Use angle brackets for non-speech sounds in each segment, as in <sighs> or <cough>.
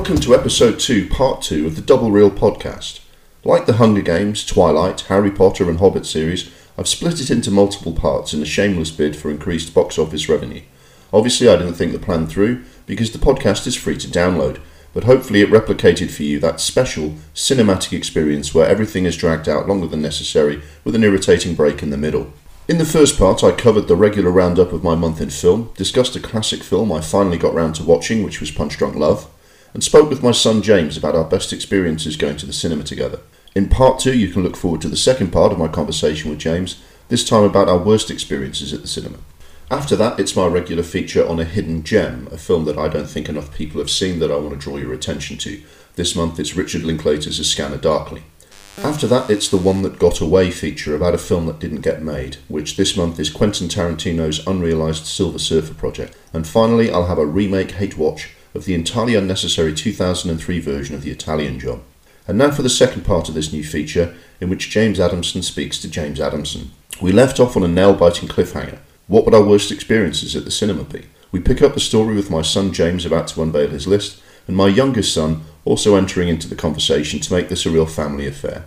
Welcome to episode 2, part 2 of the Double Reel podcast. Like the Hunger Games, Twilight, Harry Potter, and Hobbit series, I've split it into multiple parts in a shameless bid for increased box office revenue. Obviously, I didn't think the plan through because the podcast is free to download, but hopefully, it replicated for you that special cinematic experience where everything is dragged out longer than necessary with an irritating break in the middle. In the first part, I covered the regular roundup of my month in film, discussed a classic film I finally got round to watching, which was Punch Drunk Love, and spoke with my son James about our best experiences going to the cinema together. In part two, you can look forward to the second part of my conversation with James, this time about our worst experiences at the cinema. After that, it's my regular feature on a hidden gem, a film that I don't think enough people have seen that I want to draw your attention to. This month, it's Richard Linklater's A Scanner Darkly. After that, it's the One That Got Away feature about a film that didn't get made, which this month is Quentin Tarantino's unrealised Silver Surfer project. And finally, I'll have a remake hate watch of the entirely unnecessary 2003 version of The Italian Job. And now for the second part of this new feature, in which James Adamson speaks to James Adamson. We left off on a nail biting cliffhanger. What would our worst experiences at the cinema be? We pick up the story with my son James about to unveil his list, and my youngest son also entering into the conversation to make this a real family affair.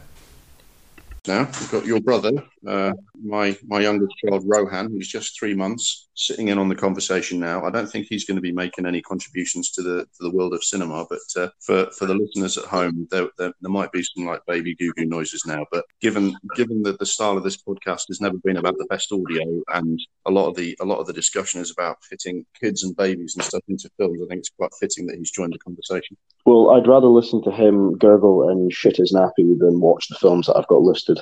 Now we've got your brother, uh, my my youngest child Rohan, who's just three months, sitting in on the conversation now. I don't think he's going to be making any contributions to the to the world of cinema, but uh, for for the listeners at home, there, there, there might be some like baby goo goo noises now. But given given that the style of this podcast has never been about the best audio, and a lot of the a lot of the discussion is about fitting kids and babies and stuff into films, I think it's quite fitting that he's joined the conversation. Well, I'd rather listen to him gurgle and shit his nappy than watch the films that I've got listed.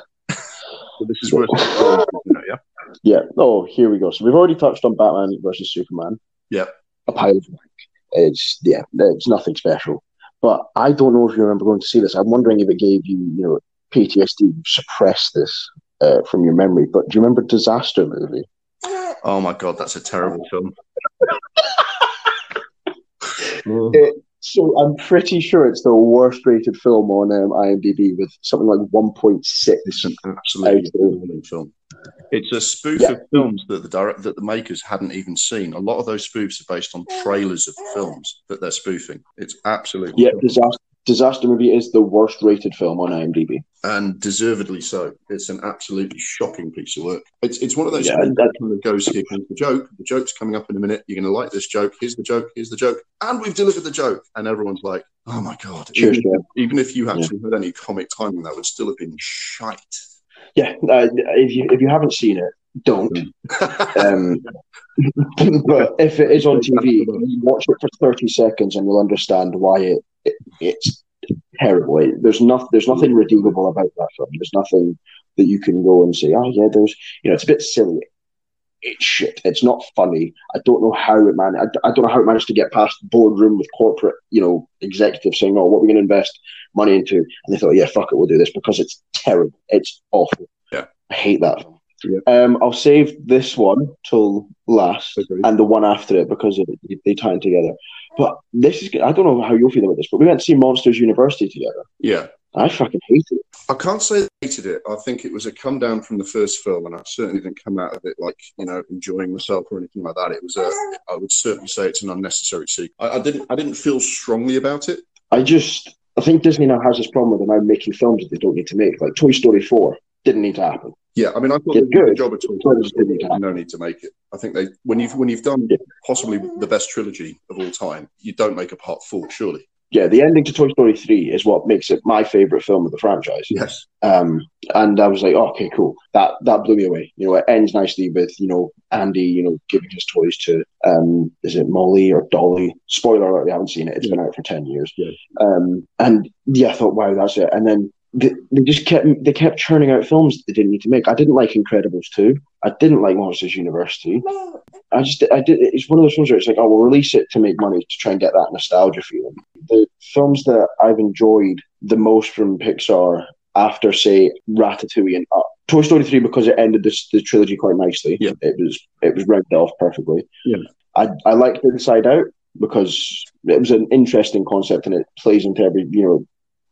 So this is worth <laughs> yeah. Yeah. Oh, here we go. So we've already touched on Batman versus Superman. Yeah. A pile of wank. It's yeah, it's nothing special. But I don't know if you remember going to see this. I'm wondering if it gave you, you know, PTSD. Suppress this uh, from your memory. But do you remember Disaster movie? Oh my god, that's a terrible film. <laughs> It, so I'm pretty sure it's the worst rated film on um, IMDb with something like 1.6. It's an absolutely appalling film. It's a spoof Yeah. of films that the direct that the makers hadn't even seen. A lot of those spoofs are based on trailers of films that they're spoofing. It's absolutely Yeah, Disaster, Disaster movie is the worst rated film on IMDb. and deservedly so. It's an absolutely shocking piece of work. It's it's one of those Yeah, that- goes here comes the joke. The joke's coming up in a minute. You're going to like this joke. Here's the joke. Here's the joke, and we've delivered the joke. And everyone's like, "Oh my god!" Cheers, even, even if you actually had any comic timing, that would still have been shite. Yeah, uh, if you if you haven't seen it, don't. <laughs> Um, <laughs> but if it is on TV, watch it for thirty seconds and you'll understand why it, it it's terrible. It- there's nothing there's nothing redeemable about that film. There's nothing that you can go and say, oh yeah, there's you know, it's a bit silly. It's shit. It's not funny. I don't know how it man. I, I don't know how it managed to get past the boardroom with corporate, you know, executives saying, "Oh, what are we going to invest money into?" And they thought, "Yeah, fuck it, we'll do this because it's terrible. It's awful. Yeah. I hate that." film. Yeah. Um, I'll save this one till last Agreed. and the one after it because it, they tie in together. But this is I don't know how you'll feel about this, but we went to see Monsters University together. yeah. I fucking hated it. I can't say I hated it. I think it was a come down from the first film, and I certainly didn't come out of it like you know enjoying myself or anything like that. It was a. I would certainly say it's an unnecessary sequel. I, I didn't. I didn't feel strongly about it. I just I think Disney now has this problem with them now making films that they don't need to make. Like Toy Story Four didn't need to happen. Yeah, I mean, I thought they did a job at all. But it's didn't happen. No need to make it. I think they when you've when you've done Yeah. possibly the best trilogy of all time, you don't make a part four, surely. Yeah, the ending to Toy Story Three is what makes it my favorite film of the franchise. Yes. Um, and I was like, oh, okay, cool. That that blew me away. You know, it ends nicely with you know Andy, you know, giving his toys to um, is it Molly or Dolly? Spoiler alert, we haven't seen it. It's been out for ten years. Yeah. Um, and yeah, I thought, wow, that's it. And then they, they just kept they kept churning out films that they didn't need to make. I didn't like Incredibles two. I didn't like Monsters University. I just I did. It's one of those films where it's like, oh, we'll release it to make money to try and get that nostalgia feeling. The films that I've enjoyed the most from Pixar after say Ratatouille and Up. Toy Story three because it ended this the trilogy quite nicely. Yeah. it was it was rounded off perfectly. Yeah. I I liked Inside Out because it was an interesting concept and it plays into every you know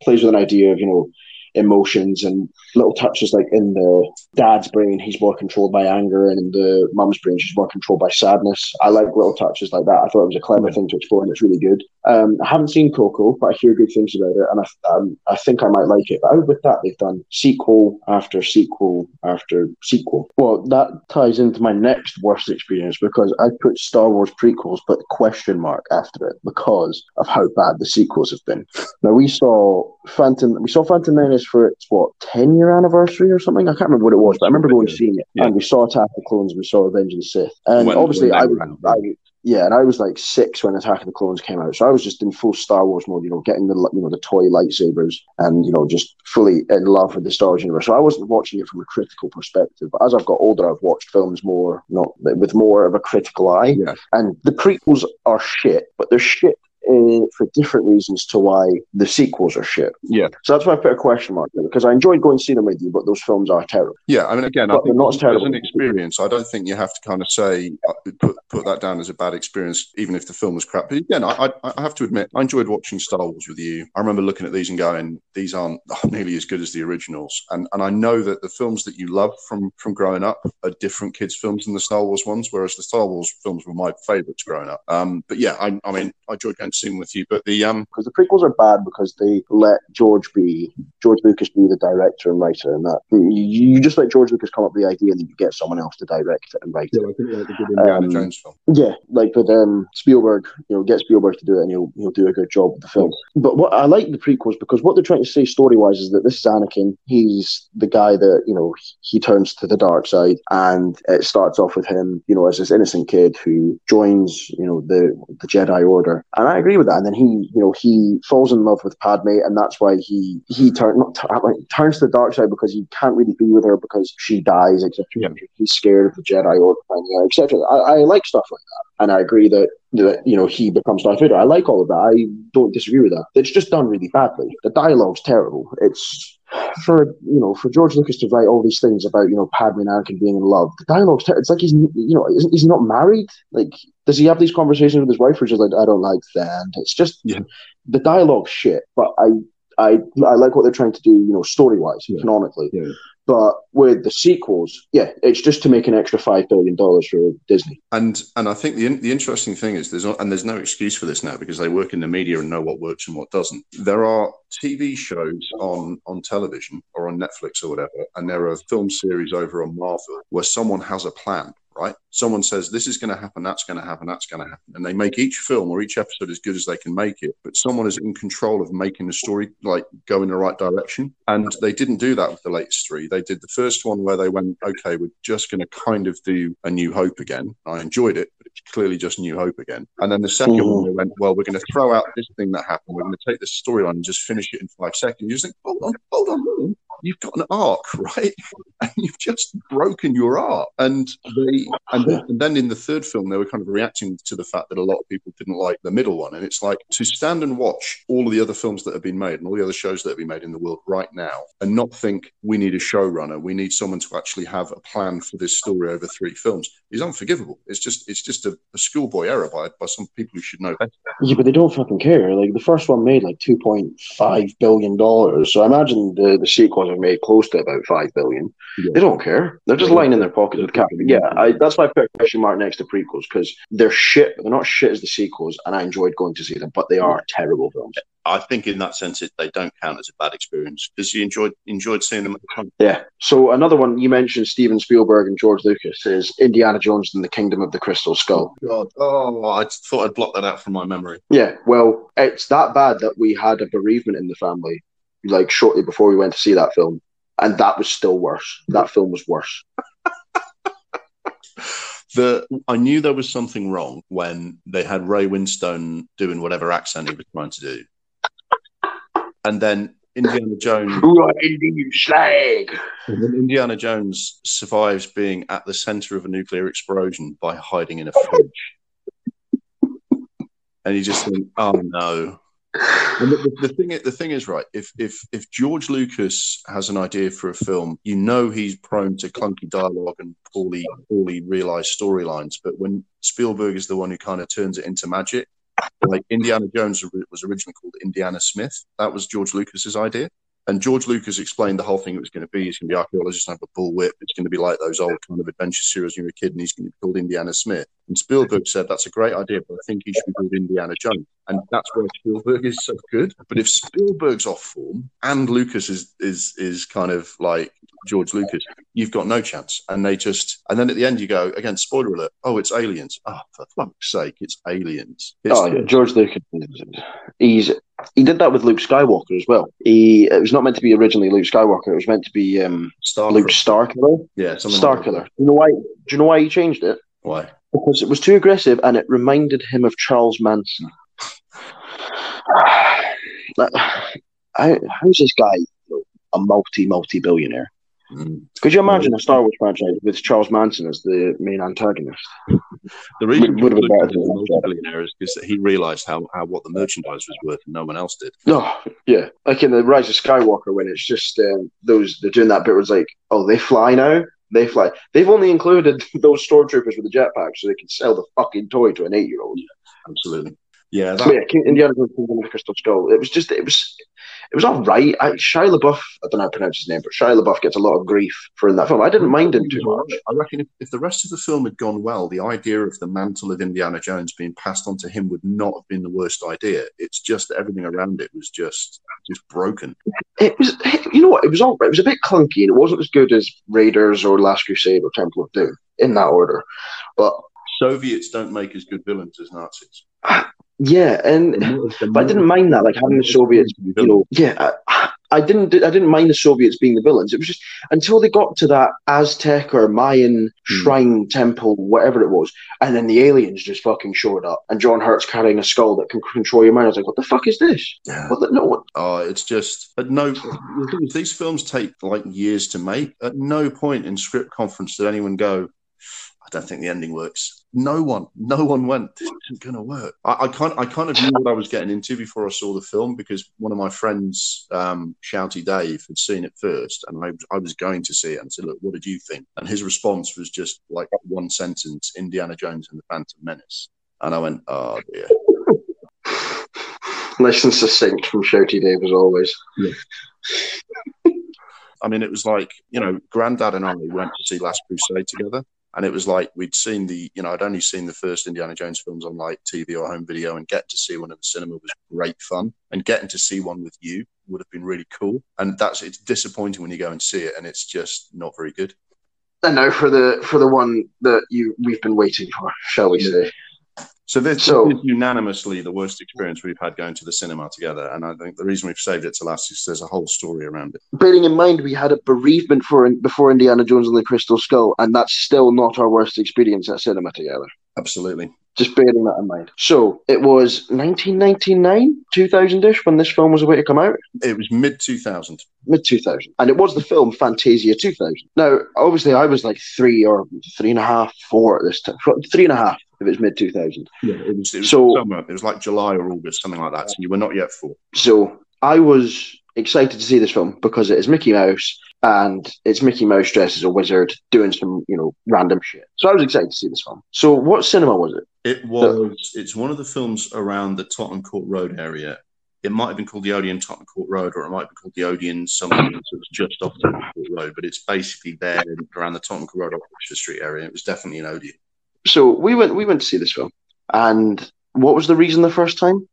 plays with an idea of you know emotions and little touches like in the dad's brain, he's more controlled by anger, and in the mum's brain, she's more controlled by sadness. I like little touches like that. I thought it was a clever thing to explore, and it's really good. Um, I haven't seen Coco, but I hear good things about it, and I, um, I think I might like it. But out with that, they've done sequel after sequel after sequel. Well, that ties into my next worst experience because I put Star Wars prequels, but question mark after it because of how bad the sequels have been. <laughs> Now we saw Phantom, we saw Phantom Menace for its what ten year anniversary or something. I can't remember what it was, but I remember going to seeing it, yeah. and we saw Attack of the Clones, and we saw Revenge of the Sith, and when, obviously when I, I, yeah, and I was like six when Attack of the Clones came out, so I was just in full Star Wars mode. You know, getting the you know the toy lightsabers, and you know just fully in love with the Star Wars universe. So I wasn't watching it from a critical perspective, but as I've got older, I've watched films more, you know, with more of a critical eye. Yeah. And the prequels are shit, but they're shit uh, for different reasons to why the sequels are shit. Yeah. So that's why I put a question mark there because I enjoyed going to see them with you, but those films are terrible. Yeah, I mean, again, but I think not as terrible. an experience, I don't think you have to kind of say uh, put put that down as a bad experience, even if the film was crap. But again, I, I have to admit, I enjoyed watching Star Wars with you. I remember looking at these and going, these <laughs> aren't nearly as good as the originals, and and I know that the films that you love from from growing up are different kids' films than the Star Wars ones, whereas the Star Wars films were my favourites growing up. Um, but yeah, I, I mean, I enjoyed going to see with you, but the um because the prequels are bad because they let George be George Lucas be the director and writer, and that you, you just let George Lucas come up with the idea, and then you get someone else to direct it and write yeah, it. I think like the good Indiana um, Jones film. Yeah, like with um, Spielberg, you know, get Spielberg to do it, and he'll he'll do a good job with the film. But what I like the prequels because what they're trying to say story wise is that this is Anakin. He's the guy that you know he turns to the dark side, and it starts off with him, you know, as this innocent kid who joins, you know, the the Jedi Order, and I agree with that. And then he, you know, he falls in love with Padme, and that's why he he turn, not, like, turns to the dark side because he can't really be with her because she dies, etc. Yeah. He's scared of the Jedi Order, etc. I, I like stuff like that, and I agree that that you know he becomes Darth Vader. I like all of that. I don't disagree with that. It's just done really badly. The dialogue's terrible. It's for you know for George Lucas to write all these things about you know Padme and Anakin being in love. The dialogue's ter- it's like he's you know he's not married. Like does he have these conversations with his wife, or just like I don't like that? It's just yeah. the dialogue shit. But I I I like what they're trying to do. You know, story wise, yeah. canonically. Yeah. But with the sequels, yeah, it's just to make an extra five billion dollars for Disney. And and I think the the interesting thing is there's and there's no excuse for this now because they work in the media and know what works and what doesn't. There are TV shows on on television or on Netflix or whatever, and there are film series over on Marvel where someone has a plan right? Someone says, this is going to happen, that's going to happen, that's going to happen. And they make each film or each episode as good as they can make it. But someone is in control of making the story like go in the right direction. And they didn't do that with the latest three. They did the first one where they went, okay, we're just going to kind of do a new hope again. I enjoyed it, but it's clearly just new hope again. And then the 2nd mm-hmm. one, they went, well, we're going to throw out this thing that happened. We're going to take this storyline and just finish it in five seconds. You just think, hold on, hold on, you've got an arc, <laughs> right? And you've just broken your arc. And they and then, and then, in the third film, they were kind of reacting to the fact that a lot of people didn't like the middle one. And it's like to stand and watch all of the other films that have been made and all the other shows that have been made in the world right now and not think we need a showrunner, we need someone to actually have a plan for this story over three films is unforgivable. It's just it's just a, a schoolboy error by by some people who should know. Yeah, but they don't fucking care. Like the first one made like two point five billion dollars. So I imagine the the sequels have made close to about five billion. Yeah. They don't care. They're just lying in their pockets with cash. Yeah, I, that's why I put a question mark next to prequels because they're shit. They're not shit as the sequels, and I enjoyed going to see them. But they are terrible films. I think in that sense, it, they don't count as a bad experience because you enjoyed enjoyed seeing them at the time. Yeah. So another one you mentioned, Steven Spielberg and George Lucas, is Indiana Jones and the Kingdom of the Crystal Skull. Oh, God. Oh, I thought I'd block that out from my memory. Yeah. Well, it's that bad that we had a bereavement in the family, like shortly before we went to see that film, and that was still worse. That film was worse. <laughs> the I knew there was something wrong when they had Ray Winstone doing whatever accent he was trying to do, and then Indiana Jones. slag. And then Indiana Jones survives being at the center of a nuclear explosion by hiding in a fridge, and you just think, "Oh no." And the, the, thing, the thing is, right? If if if George Lucas has an idea for a film, you know he's prone to clunky dialogue and poorly poorly realized storylines. But when Spielberg is the one who kind of turns it into magic, like Indiana Jones was originally called Indiana Smith. That was George Lucas's idea. And George Lucas explained the whole thing it was going to be. He's going to be archaeologist and have a bullwhip. It's going to be like those old kind of adventure series when you're a kid, and he's going to be called Indiana Smith. And Spielberg said that's a great idea, but I think he should be called Indiana Jones. And that's why Spielberg is so good. But if Spielberg's off form and Lucas is is is kind of like George Lucas, you've got no chance. And they just and then at the end you go again. Spoiler alert! Oh, it's aliens. Oh, for fuck's sake, it's aliens. It's oh, yeah, George Lucas. He's he did that with Luke Skywalker as well. He it was not meant to be originally Luke Skywalker. It was meant to be um, Star Luke Starkiller. Yeah, something Star like. Do you know why? Do you know why he changed it? Why? Because it was too aggressive and it reminded him of Charles Manson. <sighs> Like, how, how's this guy a multi multi billionaire? Mm. Could you imagine a Star Wars franchise with Charles Manson as the main antagonist? The reason Would- have been better was multi-billionaire is because he realised how, how what the merchandise was worth, and no one else did. Oh, yeah. Like in the Rise of Skywalker, when it's just um, those they're doing that bit it's like, oh, they fly now. They fly. They've only included <laughs> those stormtroopers with the jetpack so they can sell the fucking toy to an eight-year-old. Absolutely. Yeah, But that, yeah, Indiana Jones Kingdom of the Crystal Skull. It was just, it was, it was all right. I, Shia LaBeouf, I don't know how to pronounce his name, but Shia LaBeouf gets a lot of grief for in that film. I didn't mind him too much. I reckon if, if the rest of the film had gone well, the idea of the mantle of Indiana Jones being passed on to him would not have been the worst idea. It's just that everything around it was just just broken. It was, you know what? It was all right. It was a bit clunky, and it wasn't as good as Raiders or Last Crusade or Temple of Doom in that order. But Soviets don't make as good villains as Nazis. Yeah, and but I didn't mind that, like having the Soviets. You know, yeah, I, I didn't. I didn't mind the Soviets being the villains. It was just until they got to that Aztec or Mayan hmm. shrine temple, whatever it was, and then the aliens just fucking showed up, and John Hurt's carrying a skull that can control your mind. I was like, what the fuck is this? Yeah. What the, no, what, Oh, it's just at no. The these films take like years to make. At no point in script conference did anyone go, "I don't think the ending works." No one, no one went. This isn't going to work. I, I kind, I kind of knew what I was getting into before I saw the film because one of my friends, um, Shouty Dave, had seen it first, and I, I was going to see it and said, "Look, what did you think?" And his response was just like one sentence: "Indiana Jones and the Phantom Menace." And I went, "Oh dear." <laughs> nice and succinct from Shouty Dave as always. I mean, it was like, you know, Granddad and I went to see Last Crusade together. And it was like we'd seen the, you know, I'd only seen the first Indiana Jones films on like TV or home video, and get to see one at the cinema was great fun. And getting to see one with you would have been really cool. And that's it's disappointing when you go and see it, and it's just not very good. And now for the for the one that you we've been waiting for, shall we say? So this, So- this is unanimously the worst experience we've had going to the cinema together. And I think the reason we've saved it to last is there's a whole story around it. Bearing in mind we had a bereavement for before Indiana Jones and the Crystal Skull, and that's still not our worst experience at cinema together. Absolutely. Just bearing that in mind. So it was 1999, 2000 ish when this film was about to come out. It was mid 2000. Mid 2000. And it was the film Fantasia 2000. Now, obviously, I was like three or three and a half, four at this time. Three and a half if it's mid 2000. Yeah, it was, it was So- somewhere. It was like July or August, something like that. So you were not yet four. So I was excited to see this film because it is Mickey Mouse and it's Mickey Mouse dressed as a wizard doing some, you know, random shit. So I was excited to see this film. So what cinema was it? It was. It's one of the films around the Tottenham Court Road area. It might have been called the Odeon Tottenham Court Road, or it might be called the Odeon something. so it's just off Tottenham Court Road, but it's basically there around the Tottenham Court Road, or Oxford Street area. It was definitely an Odeon. So we went we went to see this film. And what was the reason the first time?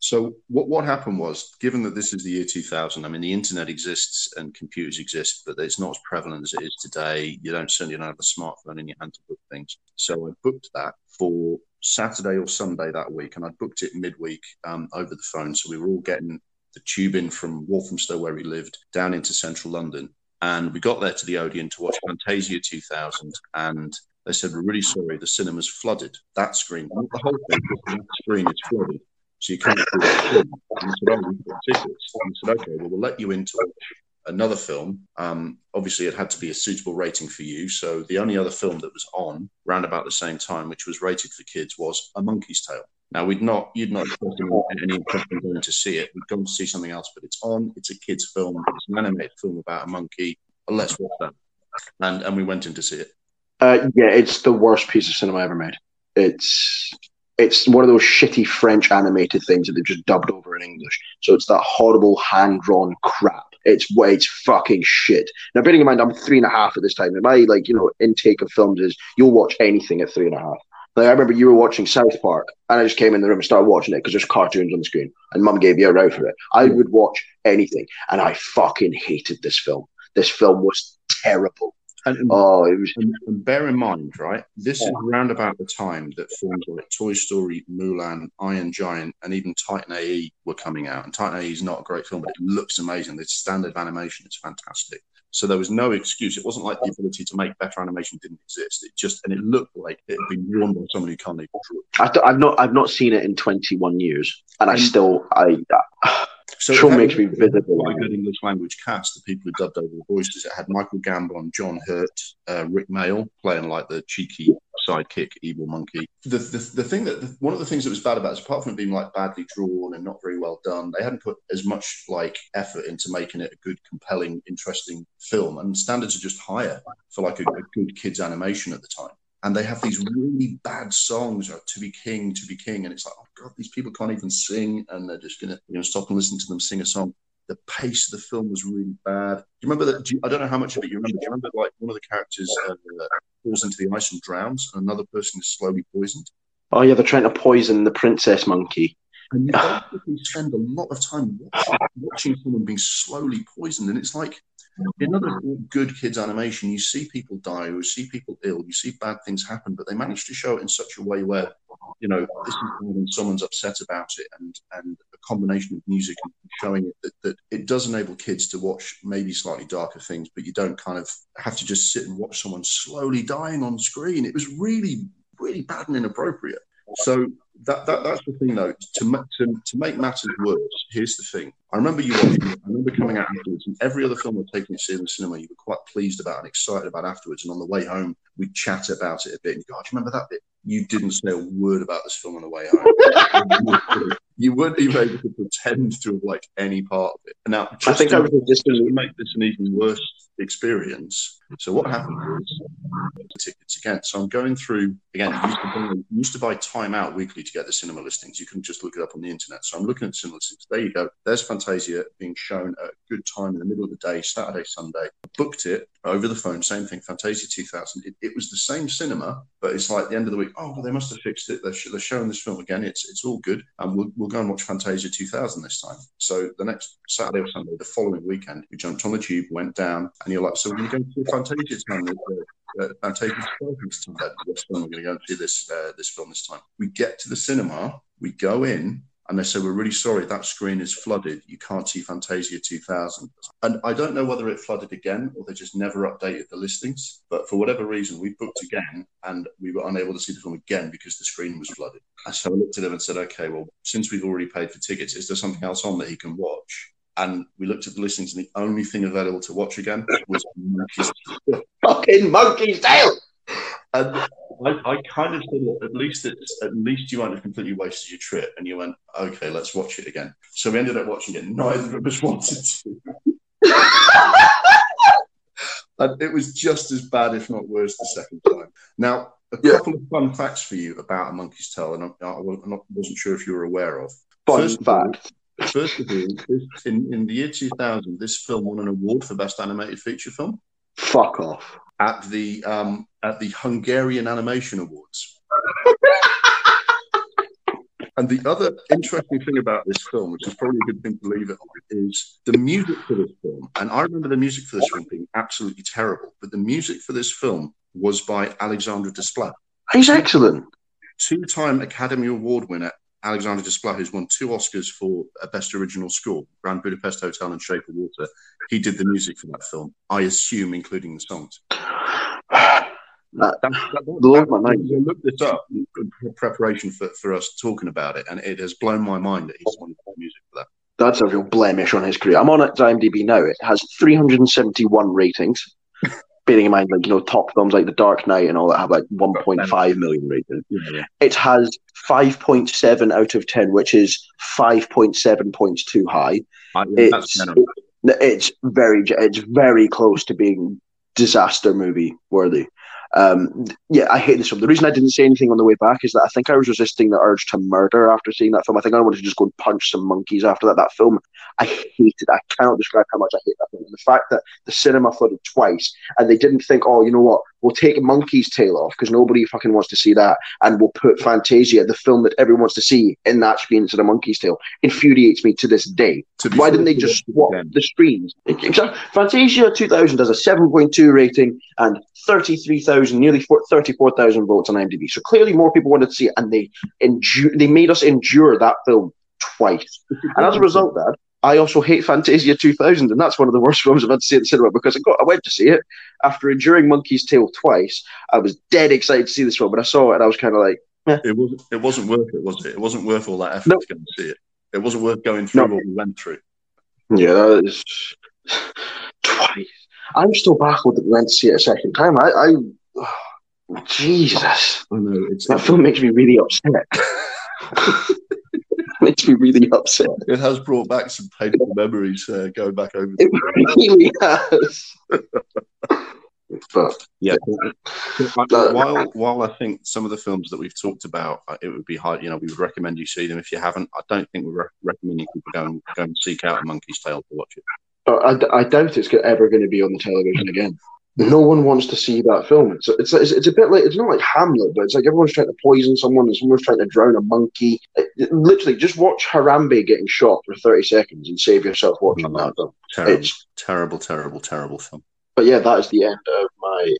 So what what happened was, given that this is the year 2000, I mean, the internet exists and computers exist, but it's not as prevalent as it is today. You don't certainly don't have a smartphone in your hand to book things. So I booked that for Saturday or Sunday that week, and I booked it midweek um, over the phone. So we were all getting the tube in from Walthamstow, where we lived, down into central London. And we got there to the Odeon to watch Fantasia 2000, and they said, We're really sorry, the cinema's flooded. That screen, not the whole thing, but that screen is flooded. So you can't do it. And I said, Oh, we've got tickets. And said, Okay, well, we'll let you into another film. Um, obviously, it had to be a suitable rating for you. So the only other film that was on round about the same time, which was rated for kids, was A Monkey's Tale. Now we'd not, you'd not any- interest in going to see it. We'd gone to see something else, but it's on. It's a kids' film. It's an animated film about a monkey. Let's watch that. And and we went in to see it. Uh, yeah, it's the worst piece of cinema ever made. It's it's one of those shitty French animated things that they've just dubbed over in English. So it's that horrible hand drawn crap. It's it's fucking shit. Now, bearing in mind, I'm three and a half at this time, and my like you know intake of films is you'll watch anything at three and a half. Like I remember you were watching South Park, and I just came in the room and started watching it because there's cartoons on the screen, and Mum gave you a row for it. I would watch anything, and I fucking hated this film. This film was terrible. And, and, Oh, it was. and, and bear in mind, right, this is around about the time that films like Toy Story, Mulan, Iron Giant, and even Titan AE were coming out. And Titan AE is not a great film, but it looks amazing. The standard of animation is fantastic. So there was no excuse. It wasn't like the ability to make better animation didn't exist. It just and it looked like it had been drawn by someone who can't even draw. I've not I've not seen it in 21 years, and I still I. So Sure makes me visible. A good English language cast. The people who dubbed over the voices. It had Michael Gambon, John Hurt, uh, Rik Mayall playing like the cheeky sidekick, evil monkey. The the, the thing that the, one of the things that was bad about it, apart from it being like badly drawn and not very well done, they hadn't put as much like effort into making it a good, compelling, interesting film. And standards are just higher for like a, a good kids animation at the time. And they have these really bad songs, like "To Be King, To Be King," and it's like, oh god, these people can't even sing, and they're just gonna, you know, stop and listen to them sing a song the pace of the film was really bad. Do you remember that? Do you, I don't know how much of it you remember. Do you remember like one of the characters uh, falls into the ice and drowns, and another person is slowly poisoned? Oh yeah, they're trying to poison the princess monkey. And you <laughs> spend a lot of time watching, watching someone being slowly poisoned, and it's like in other good kids animation, you see people die, you see people ill, you see bad things happen, but they manage to show it in such a way where you know this is when someone's upset about it, and and a combination of music and showing it that, that it does enable kids to watch maybe slightly darker things, but you don't kind of have to just sit and watch someone slowly dying on screen. It was really really bad and inappropriate. So that, that that's the thing, though. To, to to make matters worse, here's the thing. I remember you watching. I remember coming out afterwards, and every other film we're taking to see in the cinema, you were quite pleased about and excited about afterwards. And on the way home, we'd chat about it a bit. And you go, "Oh, do you remember that bit? You didn't say a word about this film on the way home. <laughs> you weren't even able to pretend to have liked any part of it. Now, I think to, I was just just to make this an even worse experience. So what happened was tickets again. So I'm going through again. Used, to buy, used to buy Time Out weekly to get the cinema listings. You couldn't just look it up on the internet. So I'm looking at cinema listings. There you go. There's Fantasia being shown at a good time in the middle of the day, Saturday, Sunday. Booked it over the phone. Same thing. Fantasia 2000. It, it was the same cinema, but it's like the end of the week. Oh, well, they must have fixed it. They're, they're showing this film again. It's it's all good, and we'll we'll go and watch Fantasia 2000 this time. So the next Saturday or Sunday, the following weekend, we jumped on the tube, went down, and you're like, so we're going to to Fantasia time. Uh, Fantasia this time. Yes, we're going to go and see this uh, this film this time. We get to the cinema, we go in, and they say, We're really sorry, that screen is flooded. You can't see Fantasia 2000. And I don't know whether it flooded again or they just never updated the listings. But for whatever reason, we booked again and we were unable to see the film again because the screen was flooded. So I looked at him and said, Okay, well, since we've already paid for tickets, is there something else on that he can watch? And we looked at the listings, and the only thing available to watch again was Monkey's <laughs> Fucking monkey's tale. And I, I kind of thought at least it's at least you won't have completely wasted your trip. And you went, okay, let's watch it again. So we ended up watching it. Neither of us <laughs> wanted to. and it was just as bad, if not worse, the second time. Now, a Yeah. couple of fun facts for you about A Monkey's Tale, and I, I wasn't wasn't sure if you were aware of. Fun First of all- fact. First of all, in, in the year 2000, this film won an award for Best Animated Feature Film Fuck off. at the um, at the Hungarian Animation Awards. <laughs> and the other interesting thing about this film, which is probably a good thing to leave it on, is the music for this film. And I remember the music for this film being absolutely terrible, but the music for this film was by Alexandre Desplat, He's excellent. two-time Academy Award winner. Alexander Desplat, who's won two Oscars for Best Original Score, Grand Budapest Hotel and Shape of Water. He did the music for that film, I assume, including the songs. Uh, that- That, that, that, Blows my mind. I looked this up in preparation for, for us talking about it, and it has blown my mind that he's won the music for that. That's a real blemish on his career. I'm on its IMDb now. It has 371 ratings. <laughs> Bearing in mind, like you know, top films like The Dark Knight and all that have like 1.5 million ratings. Yeah, It has 5.7 out of 10, which is 5.7 points too high. Uh, I, It's that's it's very it's very close to being disaster movie worthy. Um, yeah, I hate this film. The reason I didn't say anything on the way back is that I think I was resisting the urge to murder after seeing that film. I think I wanted to just go and punch some monkeys after that. That film, I hated. I cannot describe how much I hate that film. And the fact that the cinema flooded twice and they didn't think, oh, you know what, we'll take monkey's tale off because nobody fucking wants to see that, and we'll put Fantasia, the film that everyone wants to see, in that screen instead of Monkey's Tale, infuriates me to this day. To Why didn't they just swap the screens? Exactly. Fantasia 2000 has a 7.2 rating and 33,000, nearly 34,000 votes on IMDb. So clearly more people wanted to see it, and they endure, they made us endure that film twice. <laughs> And as a result, Dad, I also hate Fantasia 2000, and that's one of the worst <laughs> films I've had to see at the cinema because I got I went to see it after enduring Monkey's Tale twice. I was dead excited to see this film, but I saw it and I was kind of like, It wasn't. It wasn't worth it, was it? It wasn't worth all that effort No. to go and see it. It wasn't worth going through No. what we went through. yeah, that is <sighs> twice. I'm still baffled that we went to see it a second time. I, I <sighs> Jesus, I know it's that film makes me really upset. <laughs> <laughs> <laughs> makes me really upset. It has brought back some painful memories uh, going back over. It really has. <laughs> but Yeah. Uh, while while I think some of the films that we've talked about, uh, it would be hard. You know, we would recommend you see them if you haven't. I don't think we're re- recommending people go and go and seek out a Monkey's Tail to watch it. I, I doubt it's ever going to be on the television again. No one wants to see that film. It's, it's it's it's a bit like it's not like Hamlet, but it's like everyone's trying to poison someone and someone's trying to drown a monkey. It- it- literally, just watch Harambe getting shot for thirty seconds and save yourself watching No. that film. Terrible, It's- terrible, terrible, terrible film. But yeah, that is the end of my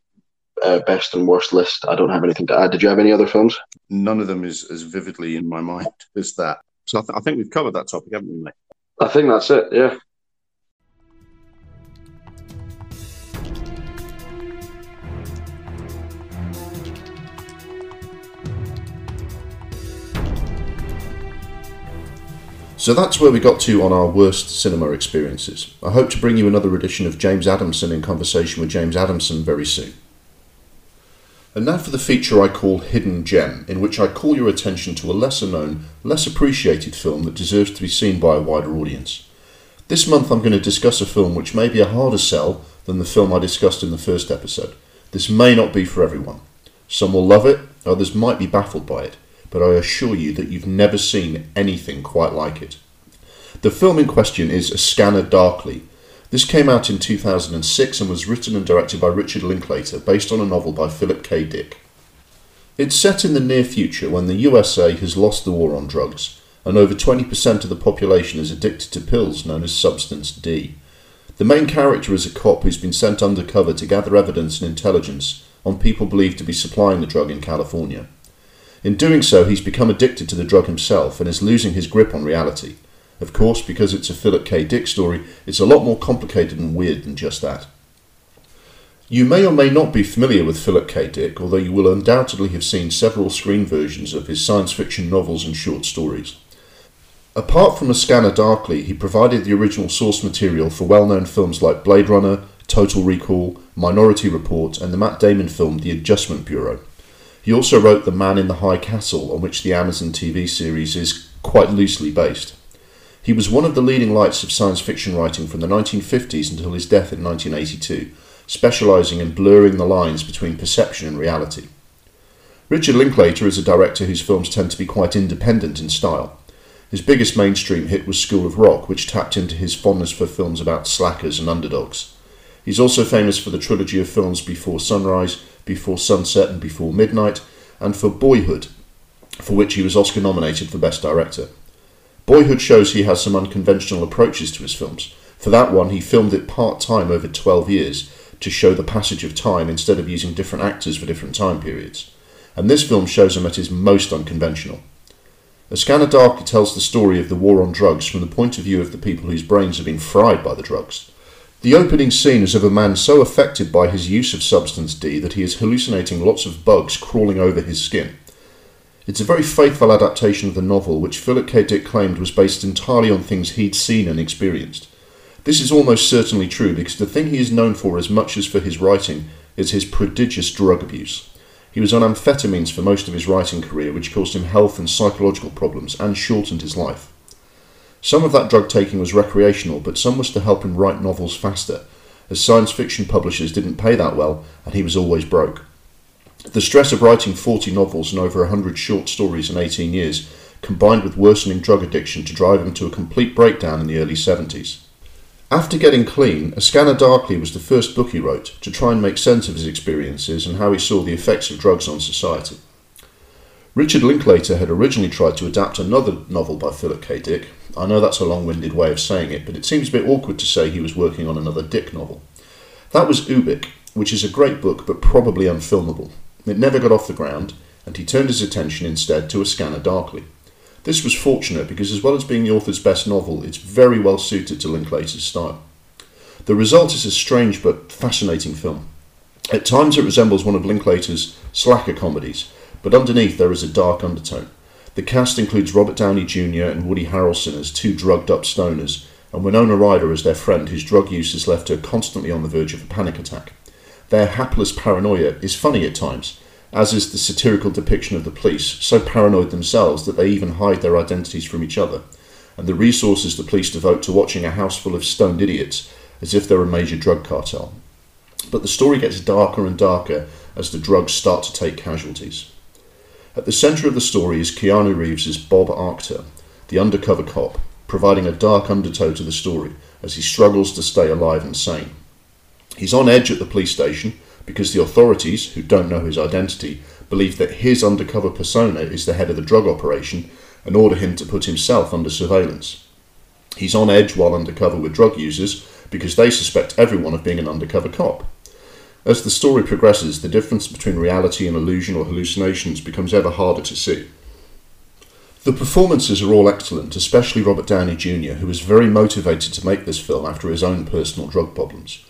uh, best and worst list. I don't have anything to add. Did you have any other films? None of them is as vividly in my mind as that. So I, th- I think we've covered that topic, haven't we, mate? I think that's it. Yeah. So that's where we got to on our worst cinema experiences. I hope to bring you another edition of James Adamson in conversation with James Adamson very soon. And now for the feature I call Hidden Gem, in which I call your attention to a lesser known, less appreciated film that deserves to be seen by a wider audience. This month I'm going to discuss a film which may be a harder sell than the film I discussed in the first episode. This may not be for everyone. Some will love it, others might be baffled by it, but I assure you that you've never seen anything quite like it. The film in question is A Scanner Darkly. This came out in 2006 and was written and directed by Richard Linklater, based on a novel by Philip K. Dick. It's set in the near future when the USA has lost the war on drugs, and over 20% of the population is addicted to pills known as Substance D. The main character is a cop who's been sent undercover to gather evidence and intelligence on people believed to be supplying the drug in California. In doing so, he's become addicted to the drug himself and is losing his grip on reality. Of course, because it's a Philip K. Dick story, it's a lot more complicated and weird than just that. You may or may not be familiar with Philip K. Dick, although you will undoubtedly have seen several screen versions of his science fiction novels and short stories. Apart from A Scanner Darkly, he provided the original source material for well known films like Blade Runner, Total Recall, Minority Report, and the Matt Damon film The Adjustment Bureau. He also wrote The Man in the High Castle, on which the Amazon TV series is quite loosely based. He was one of the leading lights of science fiction writing from the 1950s until his death in 1982, specialising in blurring the lines between perception and reality. Richard Linklater is a director whose films tend to be quite independent in style. His biggest mainstream hit was School of Rock, which tapped into his fondness for films about slackers and underdogs. He's also famous for the trilogy of films Before Sunrise, Before Sunset, and Before Midnight, and for Boyhood, for which he was Oscar nominated for Best Director. Boyhood shows he has some unconventional approaches to his films. For that one, he filmed it part time over 12 years to show the passage of time instead of using different actors for different time periods. And this film shows him at his most unconventional. A Scanner Darkly tells the story of the war on drugs from the point of view of the people whose brains have been fried by the drugs. The opening scene is of a man so affected by his use of substance D that he is hallucinating lots of bugs crawling over his skin. It's a very faithful adaptation of the novel, which Philip K. Dick claimed was based entirely on things he'd seen and experienced. This is almost certainly true because the thing he is known for as much as for his writing is his prodigious drug abuse. He was on amphetamines for most of his writing career, which caused him health and psychological problems and shortened his life. Some of that drug taking was recreational, but some was to help him write novels faster, as science fiction publishers didn't pay that well and he was always broke. The stress of writing 40 novels and over 100 short stories in 18 years combined with worsening drug addiction to drive him to a complete breakdown in the early 70s. After getting clean, A Scanner Darkly was the first book he wrote to try and make sense of his experiences and how he saw the effects of drugs on society. Richard Linklater had originally tried to adapt another novel by Philip K. Dick. I know that's a long winded way of saying it, but it seems a bit awkward to say he was working on another Dick novel. That was Ubik, which is a great book but probably unfilmable. It never got off the ground, and he turned his attention instead to A Scanner Darkly. This was fortunate because, as well as being the author's best novel, it's very well suited to Linklater's style. The result is a strange but fascinating film. At times it resembles one of Linklater's slacker comedies, but underneath there is a dark undertone. The cast includes Robert Downey Jr. and Woody Harrelson as two drugged up stoners, and Winona Ryder as their friend whose drug use has left her constantly on the verge of a panic attack. Their hapless paranoia is funny at times, as is the satirical depiction of the police, so paranoid themselves that they even hide their identities from each other, and the resources the police devote to watching a house full of stoned idiots as if they're a major drug cartel. But the story gets darker and darker as the drugs start to take casualties. At the centre of the story is Keanu Reeves' Bob Arctor, the undercover cop, providing a dark undertow to the story as he struggles to stay alive and sane. He's on edge at the police station because the authorities, who don't know his identity, believe that his undercover persona is the head of the drug operation and order him to put himself under surveillance. He's on edge while undercover with drug users because they suspect everyone of being an undercover cop. As the story progresses, the difference between reality and illusion or hallucinations becomes ever harder to see. The performances are all excellent, especially Robert Downey Jr., who was very motivated to make this film after his own personal drug problems.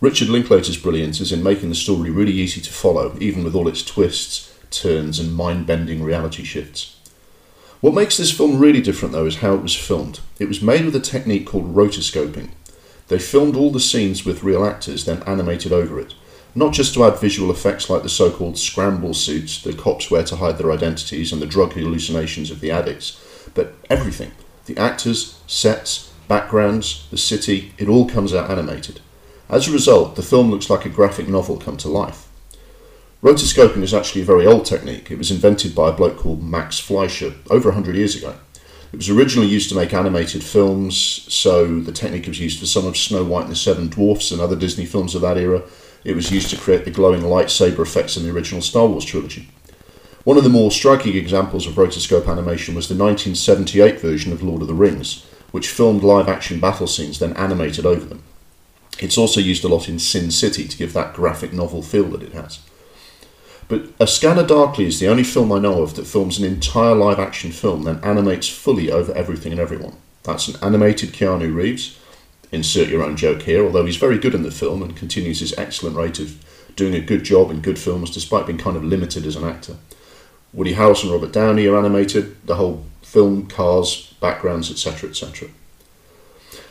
Richard Linklater's brilliance is in making the story really easy to follow, even with all its twists, turns, and mind bending reality shifts. What makes this film really different, though, is how it was filmed. It was made with a technique called rotoscoping. They filmed all the scenes with real actors, then animated over it. Not just to add visual effects like the so called scramble suits the cops wear to hide their identities and the drug hallucinations of the addicts, but everything the actors, sets, backgrounds, the city it all comes out animated. As a result, the film looks like a graphic novel come to life. Rotoscoping is actually a very old technique. It was invented by a bloke called Max Fleischer over 100 years ago. It was originally used to make animated films, so the technique was used for some of Snow White and the Seven Dwarfs and other Disney films of that era. It was used to create the glowing lightsaber effects in the original Star Wars trilogy. One of the more striking examples of rotoscope animation was the 1978 version of Lord of the Rings, which filmed live action battle scenes then animated over them. It's also used a lot in Sin City to give that graphic novel feel that it has. But A Scanner Darkly is the only film I know of that films an entire live action film, then animates fully over everything and everyone. That's an animated Keanu Reeves. Insert your own joke here, although he's very good in the film and continues his excellent rate of doing a good job in good films despite being kind of limited as an actor. Woody Harrelson and Robert Downey are animated, the whole film, cars, backgrounds, etc., etc.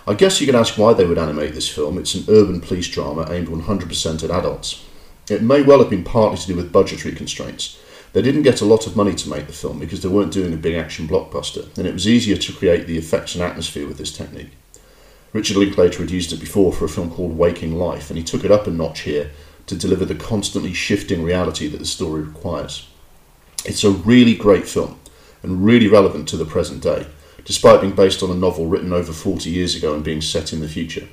I guess you could ask why they would animate this film. It's an urban police drama aimed 100% at adults. It may well have been partly to do with budgetary constraints. They didn't get a lot of money to make the film because they weren't doing a big action blockbuster, and it was easier to create the effects and atmosphere with this technique. Richard Linklater had used it before for a film called Waking Life, and he took it up a notch here to deliver the constantly shifting reality that the story requires. It's a really great film and really relevant to the present day despite being based on a novel written over 40 years ago and being set in the future.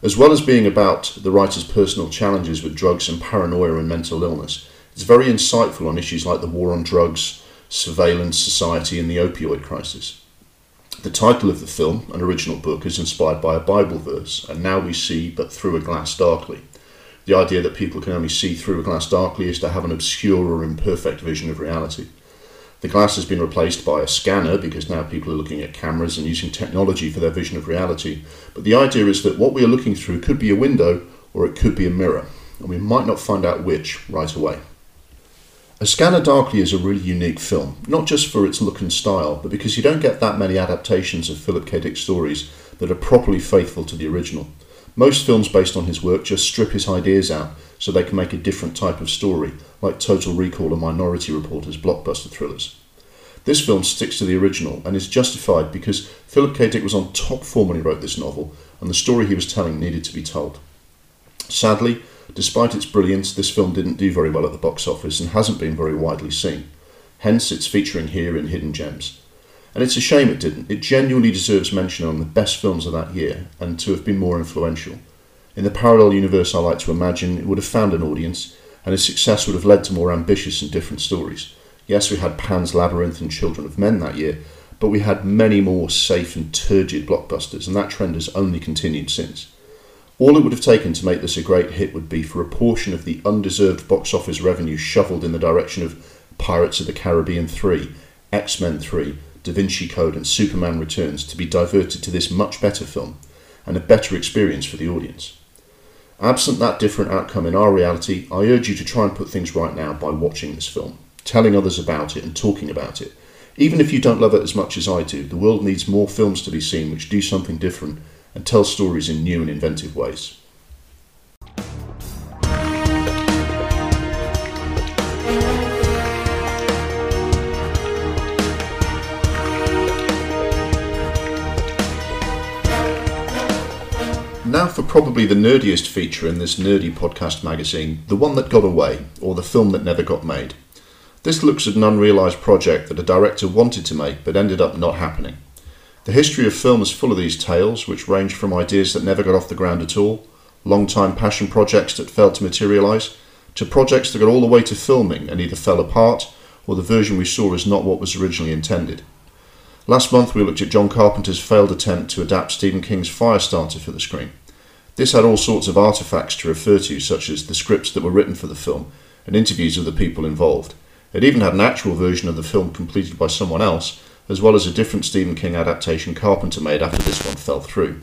As well as being about the writer's personal challenges with drugs and paranoia and mental illness, it's very insightful on issues like the war on drugs, surveillance society, and the opioid crisis. The title of the film, an original book, is inspired by a Bible verse, and now we see but through a glass darkly. The idea that people can only see through a glass darkly is to have an obscure or imperfect vision of reality. The glass has been replaced by a scanner because now people are looking at cameras and using technology for their vision of reality. But the idea is that what we are looking through could be a window or it could be a mirror, and we might not find out which right away. A Scanner Darkly is a really unique film, not just for its look and style, but because you don't get that many adaptations of Philip K. Dick stories that are properly faithful to the original. Most films based on his work just strip his ideas out so they can make a different type of story, like Total Recall and Minority Report as blockbuster thrillers. This film sticks to the original and is justified because Philip K. Dick was on top form when he wrote this novel, and the story he was telling needed to be told. Sadly, despite its brilliance, this film didn't do very well at the box office and hasn't been very widely seen. Hence, it's featuring here in Hidden Gems. And it's a shame it didn't. It genuinely deserves mention on the best films of that year and to have been more influential. In the parallel universe I like to imagine, it would have found an audience, and its success would have led to more ambitious and different stories. Yes, we had Pan's Labyrinth and Children of Men that year, but we had many more safe and turgid blockbusters, and that trend has only continued since. All it would have taken to make this a great hit would be for a portion of the undeserved box office revenue shoveled in the direction of Pirates of the Caribbean 3, X Men 3, Da Vinci Code, and Superman Returns to be diverted to this much better film and a better experience for the audience. Absent that different outcome in our reality, I urge you to try and put things right now by watching this film, telling others about it, and talking about it. Even if you don't love it as much as I do, the world needs more films to be seen which do something different and tell stories in new and inventive ways. Now for probably the nerdiest feature in this nerdy podcast magazine, the one that got away, or the film that never got made. This looks at an unrealised project that a director wanted to make but ended up not happening. The history of film is full of these tales, which range from ideas that never got off the ground at all, long time passion projects that failed to materialise, to projects that got all the way to filming and either fell apart or the version we saw is not what was originally intended. Last month we looked at John Carpenter's failed attempt to adapt Stephen King's Firestarter for the screen. This had all sorts of artefacts to refer to, such as the scripts that were written for the film and interviews of the people involved. It even had an actual version of the film completed by someone else, as well as a different Stephen King adaptation Carpenter made after this one fell through.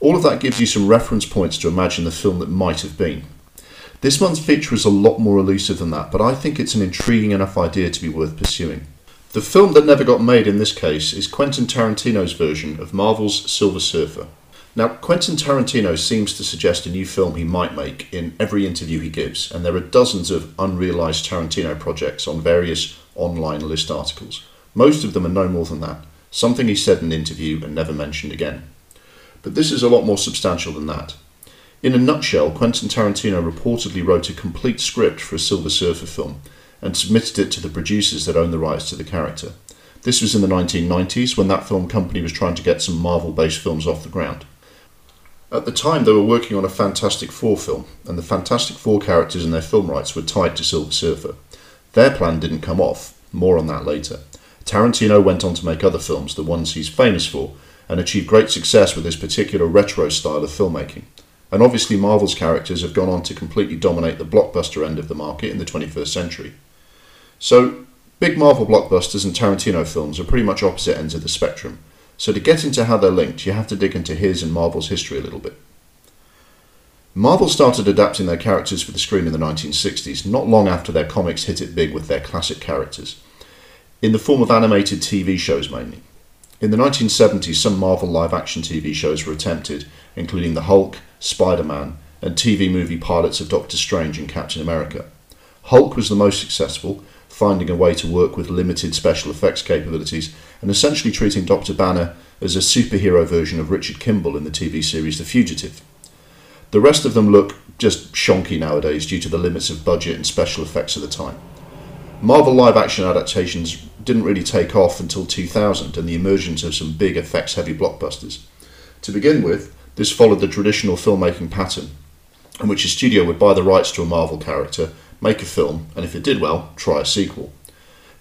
All of that gives you some reference points to imagine the film that might have been. This month's feature is a lot more elusive than that, but I think it's an intriguing enough idea to be worth pursuing. The film that never got made in this case is Quentin Tarantino's version of Marvel's Silver Surfer. Now, Quentin Tarantino seems to suggest a new film he might make in every interview he gives, and there are dozens of unrealised Tarantino projects on various online list articles. Most of them are no more than that, something he said in an interview and never mentioned again. But this is a lot more substantial than that. In a nutshell, Quentin Tarantino reportedly wrote a complete script for a Silver Surfer film and submitted it to the producers that own the rights to the character. This was in the 1990s when that film company was trying to get some Marvel based films off the ground. At the time, they were working on a Fantastic Four film, and the Fantastic Four characters and their film rights were tied to Silver Surfer. Their plan didn't come off, more on that later. Tarantino went on to make other films, the ones he's famous for, and achieved great success with his particular retro style of filmmaking. And obviously, Marvel's characters have gone on to completely dominate the blockbuster end of the market in the 21st century. So, big Marvel blockbusters and Tarantino films are pretty much opposite ends of the spectrum. So, to get into how they're linked, you have to dig into his and Marvel's history a little bit. Marvel started adapting their characters for the screen in the 1960s, not long after their comics hit it big with their classic characters, in the form of animated TV shows mainly. In the 1970s, some Marvel live action TV shows were attempted, including The Hulk, Spider Man, and TV movie pilots of Doctor Strange and Captain America. Hulk was the most successful, finding a way to work with limited special effects capabilities and essentially treating Dr. Banner as a superhero version of Richard Kimble in the TV series The Fugitive. The rest of them look just shonky nowadays due to the limits of budget and special effects at the time. Marvel live action adaptations didn't really take off until 2000 and the emergence of some big effects heavy blockbusters. To begin with, this followed the traditional filmmaking pattern, in which a studio would buy the rights to a Marvel character make a film, and if it did well, try a sequel.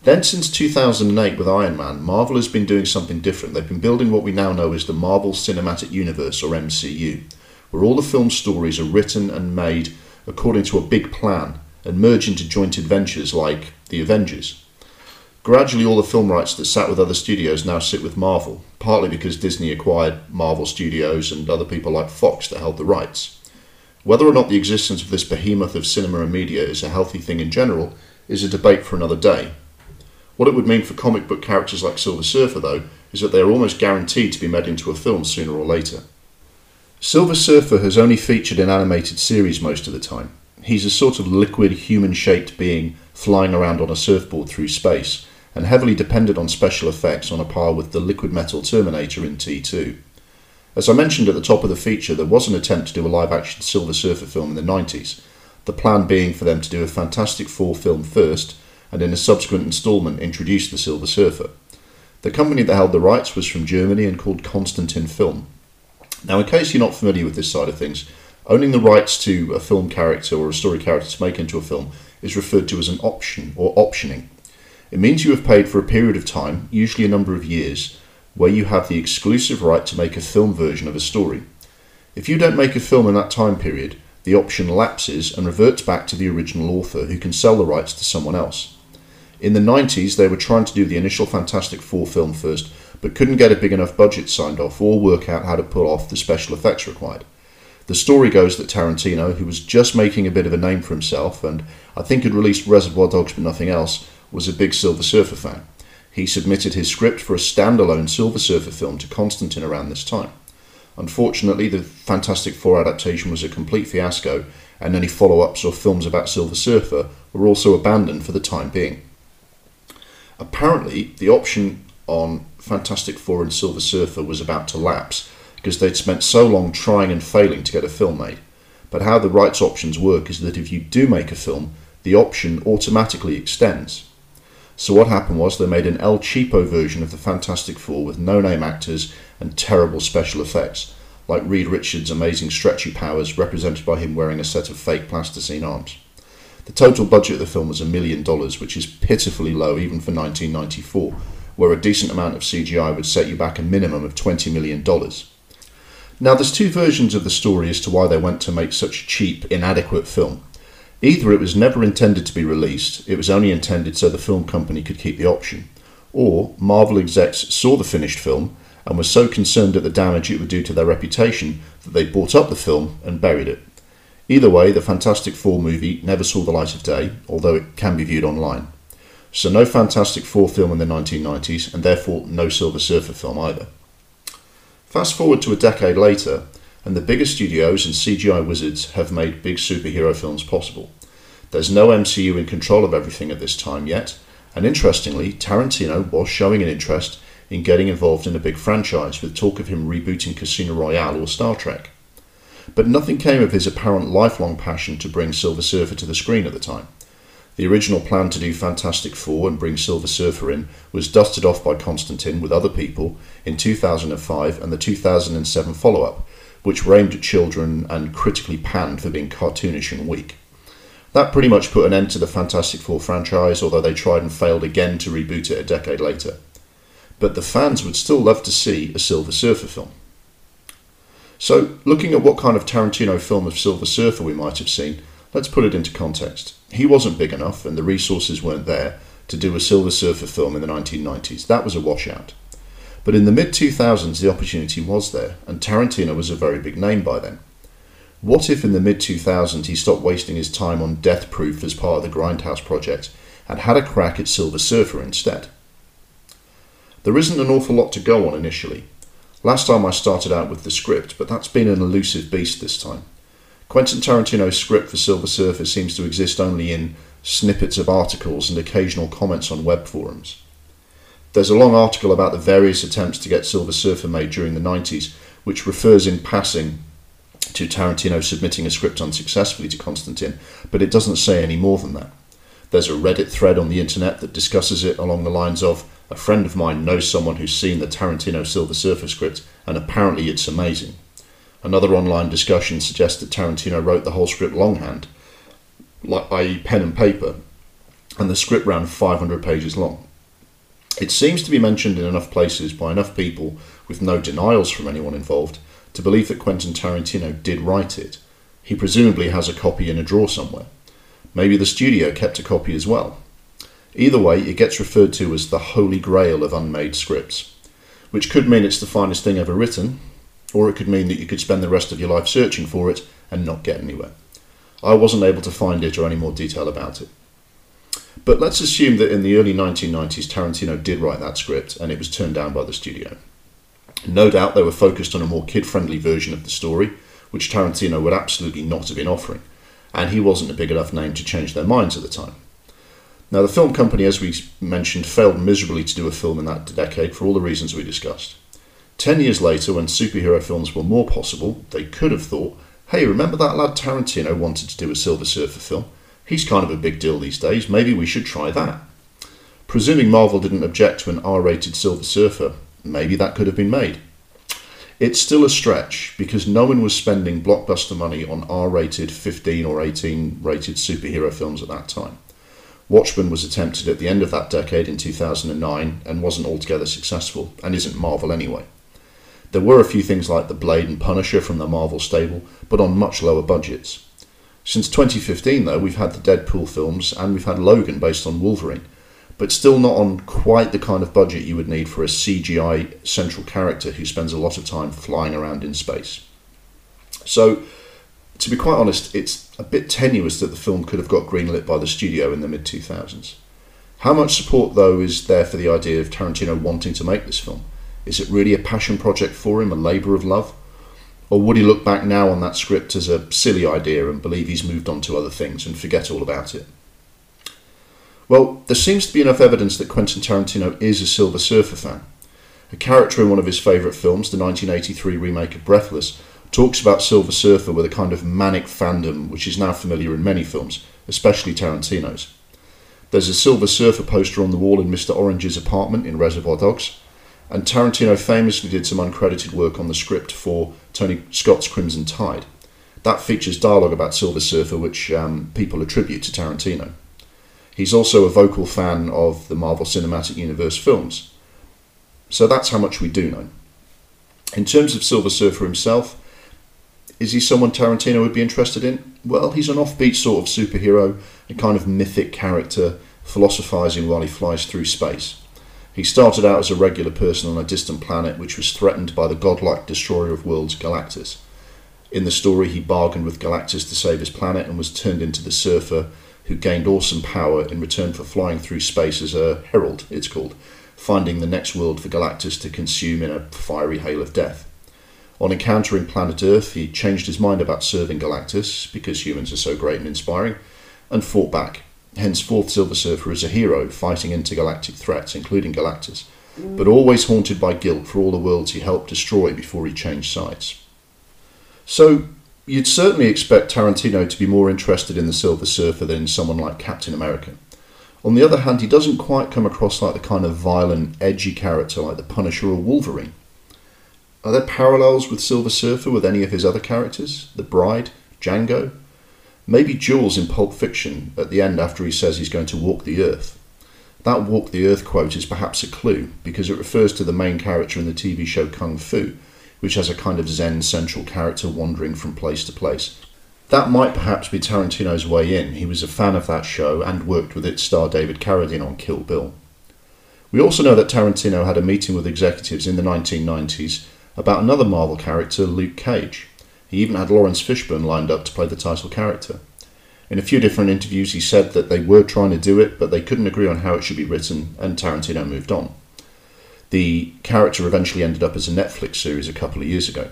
Then, since 2008 with Iron Man, Marvel has been doing something different. They've been building what we now know as the Marvel Cinematic Universe, or MCU, where all the film stories are written and made according to a big plan and merge into joint adventures like The Avengers. Gradually, all the film rights that sat with other studios now sit with Marvel, partly because Disney acquired Marvel Studios and other people like Fox that held the rights. Whether or not the existence of this behemoth of cinema and media is a healthy thing in general is a debate for another day. What it would mean for comic book characters like Silver Surfer, though, is that they are almost guaranteed to be made into a film sooner or later. Silver Surfer has only featured in animated series most of the time. He's a sort of liquid, human shaped being flying around on a surfboard through space, and heavily depended on special effects on a par with the liquid metal Terminator in T2. As I mentioned at the top of the feature, there was an attempt to do a live action Silver Surfer film in the 90s, the plan being for them to do a Fantastic Four film first, and in a subsequent instalment introduce the Silver Surfer. The company that held the rights was from Germany and called Constantin Film. Now, in case you're not familiar with this side of things, owning the rights to a film character or a story character to make into a film is referred to as an option or optioning. It means you have paid for a period of time, usually a number of years, where you have the exclusive right to make a film version of a story. If you don't make a film in that time period, the option lapses and reverts back to the original author who can sell the rights to someone else. In the 90s, they were trying to do the initial Fantastic Four film first, but couldn't get a big enough budget signed off or work out how to pull off the special effects required. The story goes that Tarantino, who was just making a bit of a name for himself and I think had released Reservoir Dogs but nothing else, was a big Silver Surfer fan. He submitted his script for a standalone Silver Surfer film to Constantin around this time. Unfortunately, the Fantastic Four adaptation was a complete fiasco, and any follow ups or films about Silver Surfer were also abandoned for the time being. Apparently, the option on Fantastic Four and Silver Surfer was about to lapse because they'd spent so long trying and failing to get a film made. But how the rights options work is that if you do make a film, the option automatically extends. So what happened was they made an El Cheapo version of the Fantastic Four with no-name actors and terrible special effects, like Reed Richards' amazing stretchy powers represented by him wearing a set of fake plasticine arms. The total budget of the film was a million dollars, which is pitifully low even for 1994, where a decent amount of CGI would set you back a minimum of $20 million. Now, there's two versions of the story as to why they went to make such a cheap, inadequate film. Either it was never intended to be released, it was only intended so the film company could keep the option, or Marvel execs saw the finished film and were so concerned at the damage it would do to their reputation that they bought up the film and buried it. Either way, the Fantastic Four movie never saw the light of day, although it can be viewed online. So, no Fantastic Four film in the 1990s, and therefore no Silver Surfer film either. Fast forward to a decade later, and the bigger studios and CGI wizards have made big superhero films possible. There's no MCU in control of everything at this time yet, and interestingly, Tarantino was showing an interest in getting involved in a big franchise with talk of him rebooting Casino Royale or Star Trek. But nothing came of his apparent lifelong passion to bring Silver Surfer to the screen at the time. The original plan to do Fantastic Four and bring Silver Surfer in was dusted off by Constantin with other people in 2005 and the 2007 follow up, which were aimed at children and critically panned for being cartoonish and weak. That pretty much put an end to the Fantastic Four franchise, although they tried and failed again to reboot it a decade later. But the fans would still love to see a Silver Surfer film. So, looking at what kind of Tarantino film of Silver Surfer we might have seen, let's put it into context. He wasn't big enough, and the resources weren't there to do a Silver Surfer film in the 1990s. That was a washout. But in the mid 2000s, the opportunity was there, and Tarantino was a very big name by then. What if in the mid 2000s he stopped wasting his time on Death Proof as part of the Grindhouse project and had a crack at Silver Surfer instead? There isn't an awful lot to go on initially. Last time I started out with the script, but that's been an elusive beast this time. Quentin Tarantino's script for Silver Surfer seems to exist only in snippets of articles and occasional comments on web forums. There's a long article about the various attempts to get Silver Surfer made during the 90s, which refers in passing to Tarantino submitting a script unsuccessfully to Constantin, but it doesn't say any more than that. There's a Reddit thread on the internet that discusses it along the lines of a friend of mine knows someone who's seen the Tarantino Silver Surfer script, and apparently it's amazing. Another online discussion suggests that Tarantino wrote the whole script longhand, i.e., pen and paper, and the script ran 500 pages long. It seems to be mentioned in enough places by enough people, with no denials from anyone involved, to believe that Quentin Tarantino did write it. He presumably has a copy in a drawer somewhere. Maybe the studio kept a copy as well. Either way, it gets referred to as the holy grail of unmade scripts, which could mean it's the finest thing ever written, or it could mean that you could spend the rest of your life searching for it and not get anywhere. I wasn't able to find it or any more detail about it. But let's assume that in the early 1990s, Tarantino did write that script and it was turned down by the studio. No doubt they were focused on a more kid friendly version of the story, which Tarantino would absolutely not have been offering, and he wasn't a big enough name to change their minds at the time. Now, the film company, as we mentioned, failed miserably to do a film in that decade for all the reasons we discussed. Ten years later, when superhero films were more possible, they could have thought, hey, remember that lad Tarantino wanted to do a Silver Surfer film? He's kind of a big deal these days, maybe we should try that. Presuming Marvel didn't object to an R rated Silver Surfer, maybe that could have been made. It's still a stretch because no one was spending blockbuster money on R rated 15 or 18 rated superhero films at that time. Watchmen was attempted at the end of that decade in 2009 and wasn't altogether successful, and isn't Marvel anyway. There were a few things like The Blade and Punisher from the Marvel stable, but on much lower budgets. Since 2015, though, we've had the Deadpool films and we've had Logan based on Wolverine, but still not on quite the kind of budget you would need for a CGI central character who spends a lot of time flying around in space. So, to be quite honest, it's a bit tenuous that the film could have got greenlit by the studio in the mid 2000s. How much support, though, is there for the idea of Tarantino wanting to make this film? Is it really a passion project for him, a labour of love? Or would he look back now on that script as a silly idea and believe he's moved on to other things and forget all about it? Well, there seems to be enough evidence that Quentin Tarantino is a Silver Surfer fan. A character in one of his favourite films, the 1983 remake of Breathless, talks about Silver Surfer with a kind of manic fandom which is now familiar in many films, especially Tarantino's. There's a Silver Surfer poster on the wall in Mr. Orange's apartment in Reservoir Dogs, and Tarantino famously did some uncredited work on the script for Tony Scott's Crimson Tide. That features dialogue about Silver Surfer, which um, people attribute to Tarantino. He's also a vocal fan of the Marvel Cinematic Universe films. So that's how much we do know. In terms of Silver Surfer himself, is he someone Tarantino would be interested in? Well, he's an offbeat sort of superhero, a kind of mythic character, philosophizing while he flies through space. He started out as a regular person on a distant planet which was threatened by the godlike destroyer of worlds, Galactus. In the story, he bargained with Galactus to save his planet and was turned into the Surfer, who gained awesome power in return for flying through space as a herald, it's called, finding the next world for Galactus to consume in a fiery hail of death. On encountering planet Earth, he changed his mind about serving Galactus, because humans are so great and inspiring, and fought back. Henceforth, Silver Surfer is a hero fighting intergalactic threats, including Galactus, but always haunted by guilt for all the worlds he helped destroy before he changed sides. So, you'd certainly expect Tarantino to be more interested in the Silver Surfer than in someone like Captain America. On the other hand, he doesn't quite come across like the kind of violent, edgy character like the Punisher or Wolverine. Are there parallels with Silver Surfer with any of his other characters? The Bride, Django? Maybe Jules in Pulp Fiction at the end after he says he's going to walk the earth. That walk the earth quote is perhaps a clue because it refers to the main character in the TV show Kung Fu, which has a kind of Zen central character wandering from place to place. That might perhaps be Tarantino's way in. He was a fan of that show and worked with its star David Carradine on Kill Bill. We also know that Tarantino had a meeting with executives in the 1990s about another Marvel character, Luke Cage. He even had Laurence Fishburne lined up to play the title character. In a few different interviews, he said that they were trying to do it, but they couldn't agree on how it should be written, and Tarantino moved on. The character eventually ended up as a Netflix series a couple of years ago.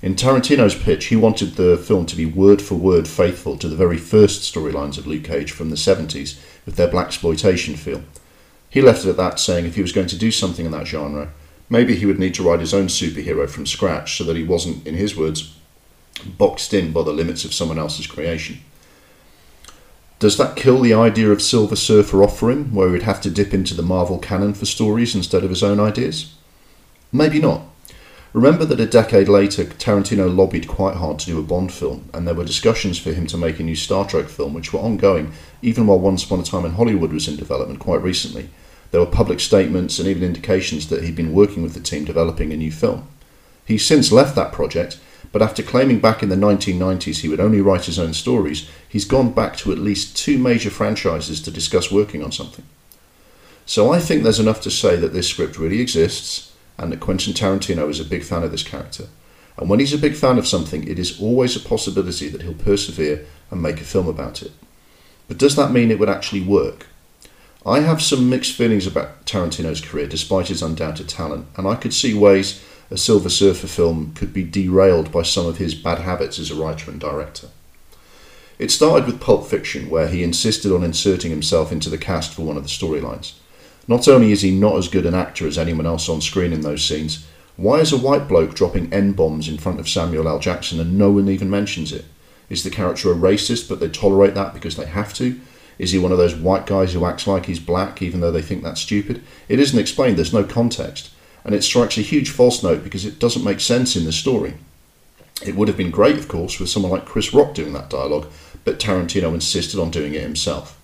In Tarantino's pitch, he wanted the film to be word for word faithful to the very first storylines of Luke Cage from the 70s with their blaxploitation feel. He left it at that, saying if he was going to do something in that genre, maybe he would need to write his own superhero from scratch so that he wasn't, in his words, boxed in by the limits of someone else's creation. Does that kill the idea of Silver Surfer off for him, where he'd have to dip into the Marvel canon for stories instead of his own ideas? Maybe not. Remember that a decade later, Tarantino lobbied quite hard to do a Bond film, and there were discussions for him to make a new Star Trek film, which were ongoing even while Once Upon a Time in Hollywood was in development quite recently. There were public statements and even indications that he'd been working with the team developing a new film. He's since left that project but after claiming back in the 1990s he would only write his own stories, he's gone back to at least two major franchises to discuss working on something. So I think there's enough to say that this script really exists and that Quentin Tarantino is a big fan of this character. And when he's a big fan of something, it is always a possibility that he'll persevere and make a film about it. But does that mean it would actually work? I have some mixed feelings about Tarantino's career despite his undoubted talent, and I could see ways a Silver Surfer film could be derailed by some of his bad habits as a writer and director. It started with Pulp Fiction, where he insisted on inserting himself into the cast for one of the storylines. Not only is he not as good an actor as anyone else on screen in those scenes, Why is a white bloke dropping N bombs in front of Samuel L. Jackson and no one even mentions it? Is the character a racist but they tolerate that because they have to? Is he one of those white guys who acts like he's black even though they think that's stupid? It isn't explained, there's no context. And it strikes a huge false note because it doesn't make sense in the story. It would have been great, of course, with someone like Chris Rock doing that dialogue, but Tarantino insisted on doing it himself.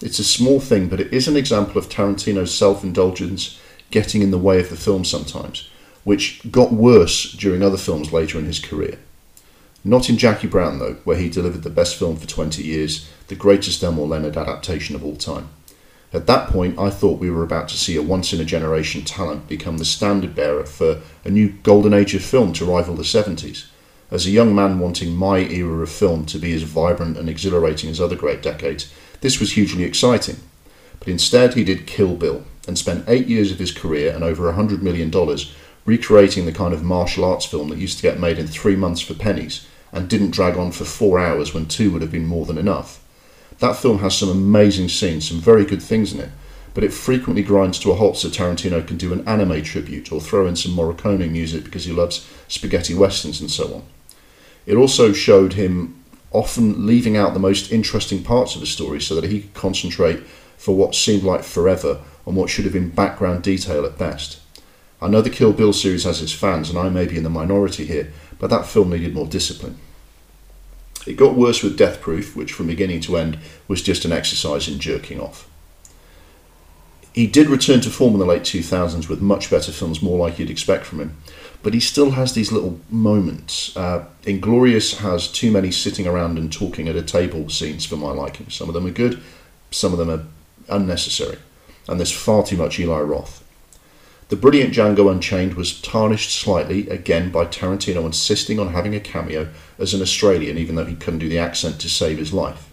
It's a small thing, but it is an example of Tarantino's self indulgence getting in the way of the film sometimes, which got worse during other films later in his career. Not in Jackie Brown, though, where he delivered the best film for 20 years, the greatest Elmore Leonard adaptation of all time. At that point, I thought we were about to see a once in a generation talent become the standard bearer for a new golden age of film to rival the 70s. As a young man wanting my era of film to be as vibrant and exhilarating as other great decades, this was hugely exciting. But instead, he did Kill Bill and spent eight years of his career and over $100 million recreating the kind of martial arts film that used to get made in three months for pennies and didn't drag on for four hours when two would have been more than enough. That film has some amazing scenes, some very good things in it, but it frequently grinds to a halt so Tarantino can do an anime tribute or throw in some Morricone music because he loves spaghetti westerns and so on. It also showed him often leaving out the most interesting parts of the story so that he could concentrate for what seemed like forever on what should have been background detail at best. I know the Kill Bill series has its fans, and I may be in the minority here, but that film needed more discipline. It got worse with Death Proof, which from beginning to end was just an exercise in jerking off. He did return to form in the late 2000s with much better films, more like you'd expect from him, but he still has these little moments. Uh, Inglourious has too many sitting around and talking at a table scenes for my liking. Some of them are good, some of them are unnecessary, and there's far too much Eli Roth. The brilliant Django Unchained was tarnished slightly, again, by Tarantino insisting on having a cameo as an Australian, even though he couldn't do the accent to save his life.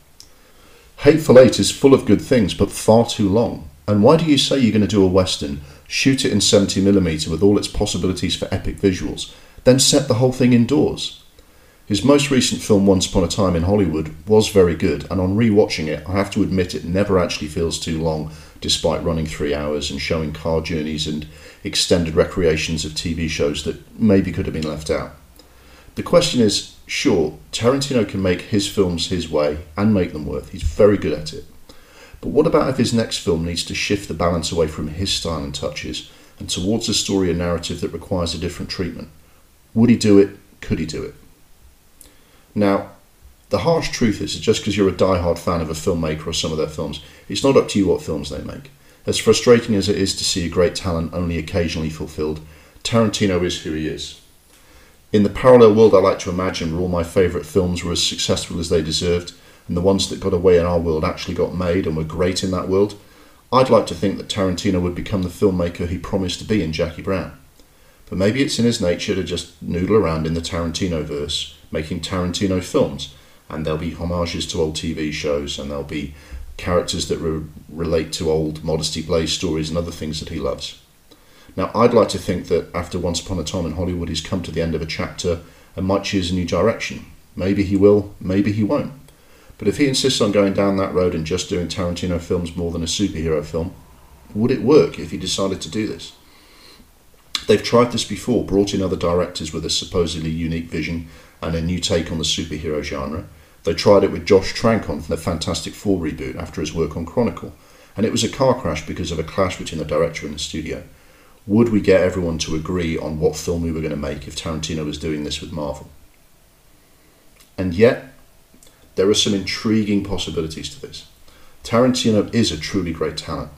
Hateful Eight is full of good things, but far too long. And why do you say you're going to do a Western, shoot it in 70mm with all its possibilities for epic visuals, then set the whole thing indoors? His most recent film, Once Upon a Time in Hollywood, was very good, and on re-watching it, I have to admit it never actually feels too long despite running three hours and showing car journeys and extended recreations of TV shows that maybe could have been left out. The question is sure, Tarantino can make his films his way and make them worth. He's very good at it. But what about if his next film needs to shift the balance away from his style and touches and towards a story and narrative that requires a different treatment? Would he do it? Could he do it? Now, the harsh truth is that just because you're a die-hard fan of a filmmaker or some of their films, it's not up to you what films they make. As frustrating as it is to see a great talent only occasionally fulfilled, Tarantino is who he is. In the parallel world I like to imagine where all my favourite films were as successful as they deserved, and the ones that got away in our world actually got made and were great in that world, I'd like to think that Tarantino would become the filmmaker he promised to be in Jackie Brown. But maybe it's in his nature to just noodle around in the Tarantino verse, making Tarantino films, and there'll be homages to old TV shows, and there'll be characters that re- relate to old Modesty Blaise stories and other things that he loves. Now, I'd like to think that after Once Upon a Time in Hollywood, he's come to the end of a chapter and might choose a new direction. Maybe he will, maybe he won't. But if he insists on going down that road and just doing Tarantino films more than a superhero film, would it work if he decided to do this? They've tried this before, brought in other directors with a supposedly unique vision and a new take on the superhero genre, they tried it with Josh Trank on the Fantastic Four reboot after his work on Chronicle, and it was a car crash because of a clash between the director and the studio. Would we get everyone to agree on what film we were going to make if Tarantino was doing this with Marvel? And yet, there are some intriguing possibilities to this. Tarantino is a truly great talent.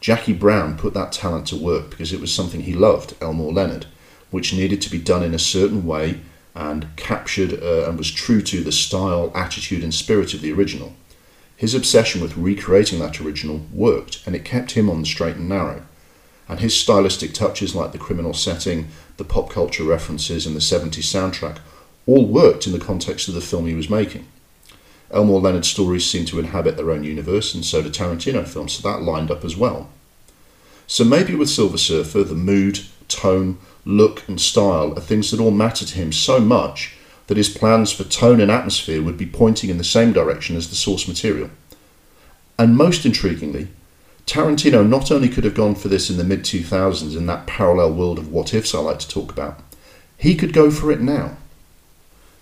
Jackie Brown put that talent to work because it was something he loved, Elmore Leonard, which needed to be done in a certain way and captured uh, and was true to the style, attitude, and spirit of the original. His obsession with recreating that original worked, and it kept him on the straight and narrow. And his stylistic touches, like the criminal setting, the pop culture references, and the 70s soundtrack, all worked in the context of the film he was making. Elmore Leonard's stories seem to inhabit their own universe, and so do Tarantino films, so that lined up as well. So maybe with Silver Surfer, the mood, tone, look, and style are things that all matter to him so much that his plans for tone and atmosphere would be pointing in the same direction as the source material. And most intriguingly, Tarantino not only could have gone for this in the mid 2000s in that parallel world of what ifs I like to talk about, he could go for it now.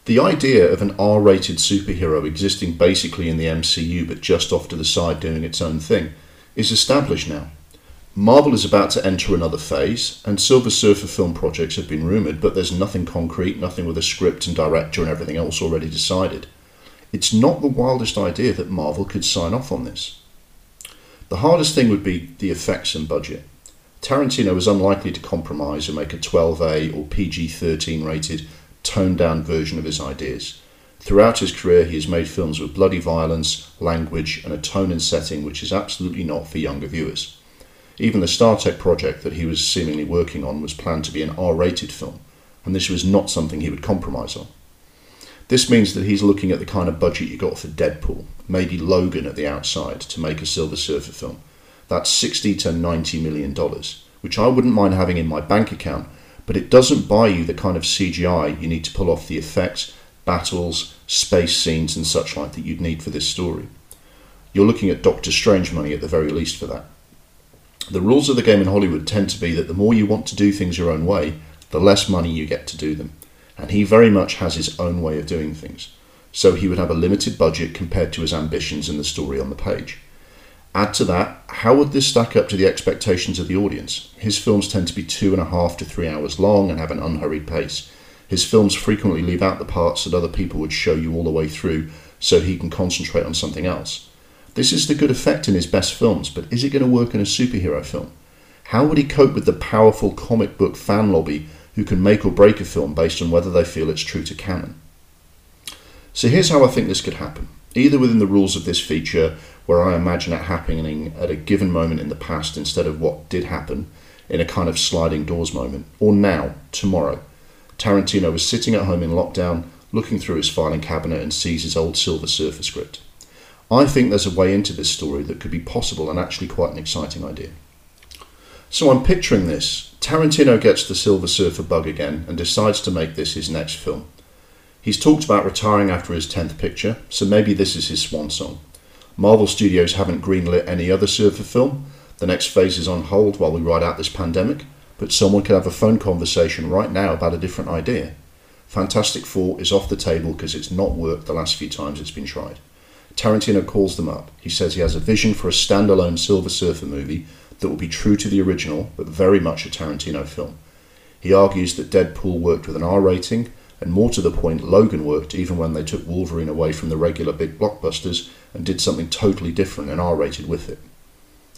The idea of an R rated superhero existing basically in the MCU but just off to the side doing its own thing is established now. Marvel is about to enter another phase, and Silver Surfer film projects have been rumoured, but there's nothing concrete, nothing with a script and director and everything else already decided. It's not the wildest idea that Marvel could sign off on this. The hardest thing would be the effects and budget. Tarantino is unlikely to compromise and make a 12A or PG 13 rated, toned down version of his ideas. Throughout his career, he has made films with bloody violence, language, and a tone and setting which is absolutely not for younger viewers. Even the Star Trek project that he was seemingly working on was planned to be an R rated film, and this was not something he would compromise on. This means that he's looking at the kind of budget you got for Deadpool, maybe Logan at the outside, to make a Silver Surfer film. That's 60 to 90 million dollars, which I wouldn't mind having in my bank account, but it doesn't buy you the kind of CGI you need to pull off the effects, battles, space scenes, and such like that you'd need for this story. You're looking at Doctor Strange money at the very least for that. The rules of the game in Hollywood tend to be that the more you want to do things your own way, the less money you get to do them and he very much has his own way of doing things. So he would have a limited budget compared to his ambitions in the story on the page. Add to that, how would this stack up to the expectations of the audience? His films tend to be two and a half to three hours long and have an unhurried pace. His films frequently leave out the parts that other people would show you all the way through so he can concentrate on something else. This is the good effect in his best films, but is it going to work in a superhero film? How would he cope with the powerful comic book fan lobby who can make or break a film based on whether they feel it's true to canon. So here's how I think this could happen either within the rules of this feature, where I imagine it happening at a given moment in the past instead of what did happen in a kind of sliding doors moment, or now, tomorrow. Tarantino was sitting at home in lockdown, looking through his filing cabinet and sees his old Silver Surfer script. I think there's a way into this story that could be possible and actually quite an exciting idea. So I'm picturing this. Tarantino gets the Silver Surfer bug again and decides to make this his next film. He's talked about retiring after his 10th picture, so maybe this is his swan song. Marvel Studios haven't greenlit any other Surfer film. The next phase is on hold while we ride out this pandemic, but someone could have a phone conversation right now about a different idea. Fantastic Four is off the table because it's not worked the last few times it's been tried. Tarantino calls them up. He says he has a vision for a standalone Silver Surfer movie that will be true to the original, but very much a Tarantino film. He argues that Deadpool worked with an R rating, and more to the point, Logan worked even when they took Wolverine away from the regular big blockbusters and did something totally different and R rated with it.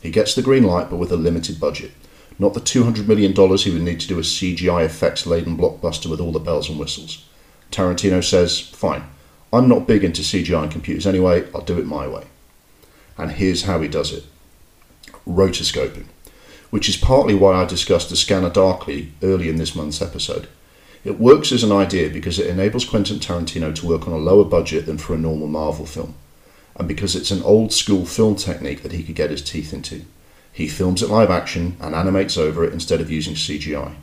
He gets the green light, but with a limited budget. Not the $200 million he would need to do a CGI effects laden blockbuster with all the bells and whistles. Tarantino says, Fine, I'm not big into CGI and computers anyway, I'll do it my way. And here's how he does it rotoscoping, which is partly why I discussed the scanner darkly early in this month's episode. It works as an idea because it enables Quentin Tarantino to work on a lower budget than for a normal Marvel film, and because it's an old school film technique that he could get his teeth into. He films it live action and animates over it instead of using CGI.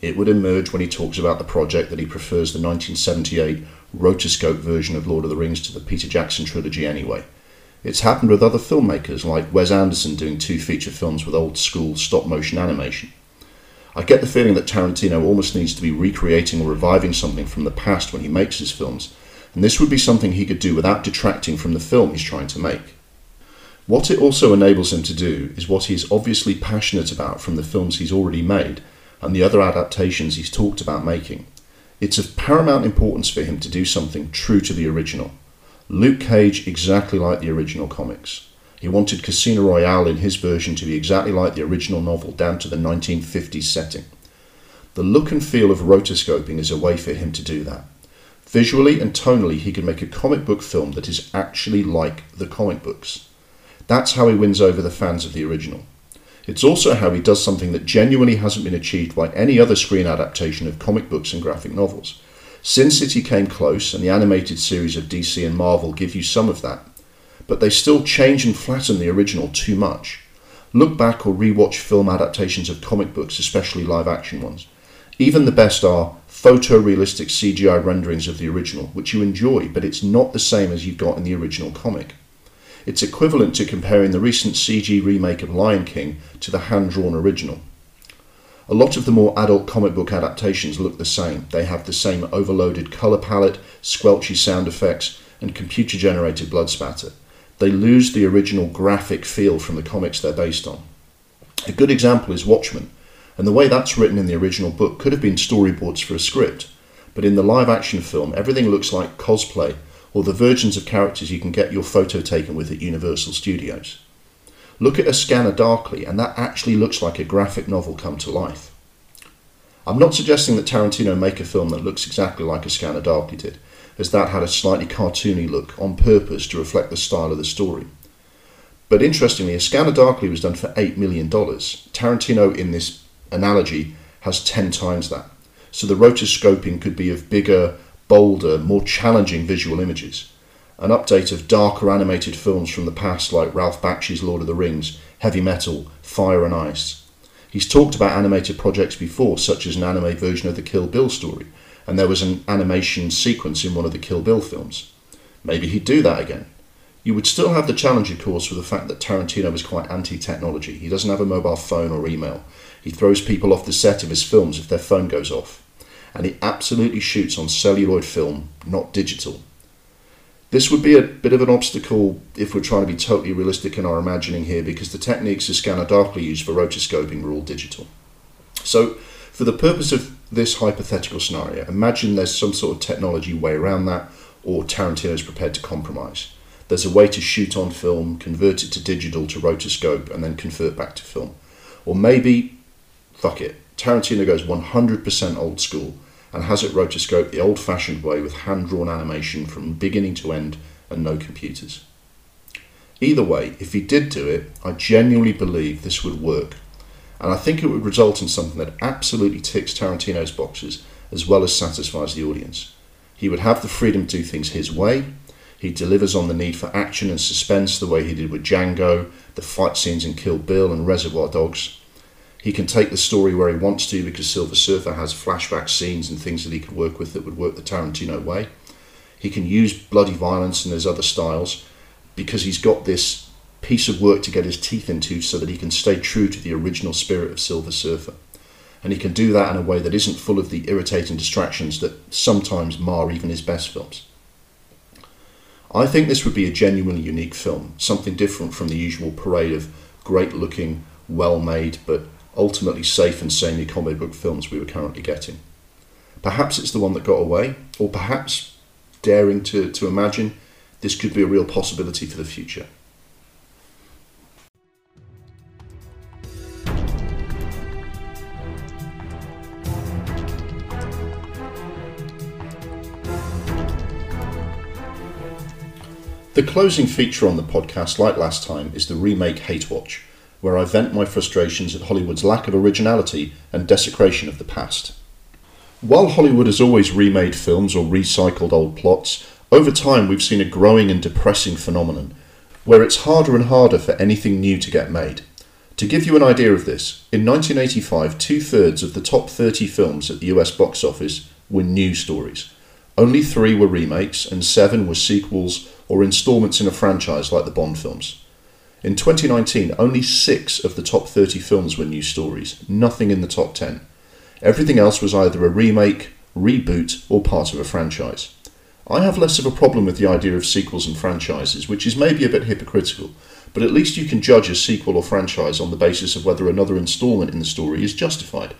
It would emerge when he talks about the project that he prefers the 1978 rotoscope version of Lord of the Rings to the Peter Jackson trilogy anyway, it's happened with other filmmakers like Wes Anderson doing two feature films with old school stop motion animation. I get the feeling that Tarantino almost needs to be recreating or reviving something from the past when he makes his films, and this would be something he could do without detracting from the film he's trying to make. What it also enables him to do is what he's obviously passionate about from the films he's already made and the other adaptations he's talked about making. It's of paramount importance for him to do something true to the original. Luke Cage exactly like the original comics. He wanted Casino Royale in his version to be exactly like the original novel, down to the 1950s setting. The look and feel of rotoscoping is a way for him to do that. Visually and tonally, he can make a comic book film that is actually like the comic books. That's how he wins over the fans of the original. It's also how he does something that genuinely hasn't been achieved by any other screen adaptation of comic books and graphic novels. Sin City came close, and the animated series of DC and Marvel give you some of that, but they still change and flatten the original too much. Look back or rewatch film adaptations of comic books, especially live action ones. Even the best are photorealistic CGI renderings of the original, which you enjoy, but it's not the same as you got in the original comic. It's equivalent to comparing the recent CG remake of Lion King to the hand drawn original. A lot of the more adult comic book adaptations look the same. They have the same overloaded colour palette, squelchy sound effects, and computer generated blood spatter. They lose the original graphic feel from the comics they're based on. A good example is Watchmen, and the way that's written in the original book could have been storyboards for a script, but in the live action film, everything looks like cosplay or the versions of characters you can get your photo taken with at Universal Studios. Look at A Scanner Darkly, and that actually looks like a graphic novel come to life. I'm not suggesting that Tarantino make a film that looks exactly like A Scanner Darkly did, as that had a slightly cartoony look on purpose to reflect the style of the story. But interestingly, A Scanner Darkly was done for $8 million. Tarantino, in this analogy, has 10 times that. So the rotoscoping could be of bigger, bolder, more challenging visual images. An update of darker animated films from the past like Ralph Bakshi's Lord of the Rings, Heavy Metal, Fire and Ice. He's talked about animated projects before, such as an anime version of the Kill Bill story, and there was an animation sequence in one of the Kill Bill films. Maybe he'd do that again. You would still have the challenge, of course, with the fact that Tarantino is quite anti technology. He doesn't have a mobile phone or email. He throws people off the set of his films if their phone goes off and he absolutely shoots on celluloid film, not digital. This would be a bit of an obstacle if we're trying to be totally realistic in our imagining here because the techniques the scanner darkly used for rotoscoping were all digital. So, for the purpose of this hypothetical scenario, imagine there's some sort of technology way around that, or Tarantino is prepared to compromise. There's a way to shoot on film, convert it to digital to rotoscope, and then convert back to film. Or maybe, fuck it, Tarantino goes 100% old school and has it rotoscoped the old fashioned way with hand drawn animation from beginning to end and no computers. Either way, if he did do it, I genuinely believe this would work, and I think it would result in something that absolutely ticks Tarantino's boxes as well as satisfies the audience. He would have the freedom to do things his way. He delivers on the need for action and suspense the way he did with Django, the fight scenes in Kill Bill and Reservoir Dogs, he can take the story where he wants to because Silver Surfer has flashback scenes and things that he could work with that would work the Tarantino way. He can use bloody violence and his other styles because he's got this piece of work to get his teeth into so that he can stay true to the original spirit of Silver Surfer. And he can do that in a way that isn't full of the irritating distractions that sometimes mar even his best films. I think this would be a genuinely unique film, something different from the usual parade of great looking, well made, but ultimately safe and samey comic book films we were currently getting. Perhaps it's the one that got away, or perhaps, daring to, to imagine, this could be a real possibility for the future. The closing feature on the podcast, like last time, is the remake Hate Watch where I vent my frustrations at Hollywood's lack of originality and desecration of the past. While Hollywood has always remade films or recycled old plots, over time we've seen a growing and depressing phenomenon where it's harder and harder for anything new to get made. To give you an idea of this, in 1985, two thirds of the top 30 films at the US box office were new stories. Only three were remakes, and seven were sequels or installments in a franchise like the Bond films. In 2019, only six of the top 30 films were new stories, nothing in the top 10. Everything else was either a remake, reboot, or part of a franchise. I have less of a problem with the idea of sequels and franchises, which is maybe a bit hypocritical, but at least you can judge a sequel or franchise on the basis of whether another instalment in the story is justified.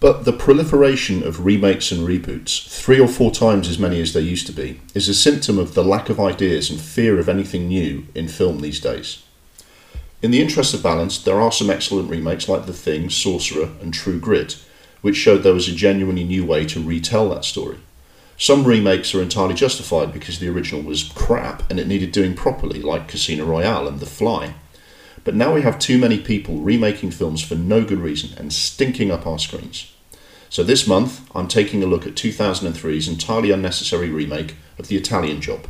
But the proliferation of remakes and reboots, three or four times as many as there used to be, is a symptom of the lack of ideas and fear of anything new in film these days. In the interest of balance, there are some excellent remakes like The Thing, Sorcerer, and True Grit, which showed there was a genuinely new way to retell that story. Some remakes are entirely justified because the original was crap and it needed doing properly, like Casino Royale and The Fly. But now we have too many people remaking films for no good reason and stinking up our screens. So this month, I'm taking a look at 2003's entirely unnecessary remake of The Italian Job.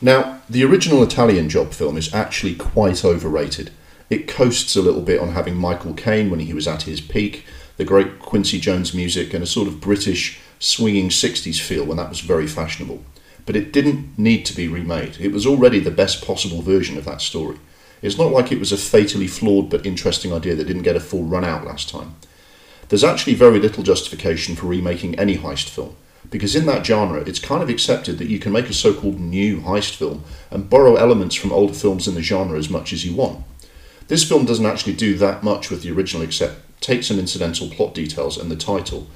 Now, the original Italian Job film is actually quite overrated. It coasts a little bit on having Michael Caine when he was at his peak, the great Quincy Jones music, and a sort of British swinging 60s feel when that was very fashionable. but it didn't need to be remade. It was already the best possible version of that story. It's not like it was a fatally flawed but interesting idea that didn't get a full run out last time. There's actually very little justification for remaking any heist film, because in that genre it's kind of accepted that you can make a so called new heist film and borrow elements from older films in the genre as much as you want. This film doesn't actually do that much with the original except take some incidental plot details and the title.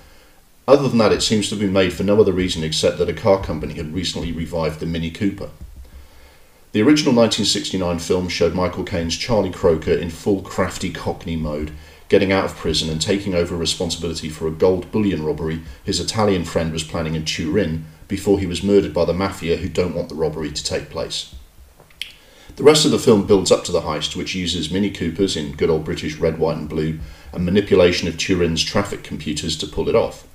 Other than that, it seems to have been made for no other reason except that a car company had recently revived the Mini Cooper. The original 1969 film showed Michael Caine's Charlie Croker in full crafty cockney mode, getting out of prison and taking over responsibility for a gold bullion robbery his Italian friend was planning in Turin before he was murdered by the mafia who don't want the robbery to take place. The rest of the film builds up to the heist, which uses Mini Coopers in good old British red, white, and blue, and manipulation of Turin's traffic computers to pull it off.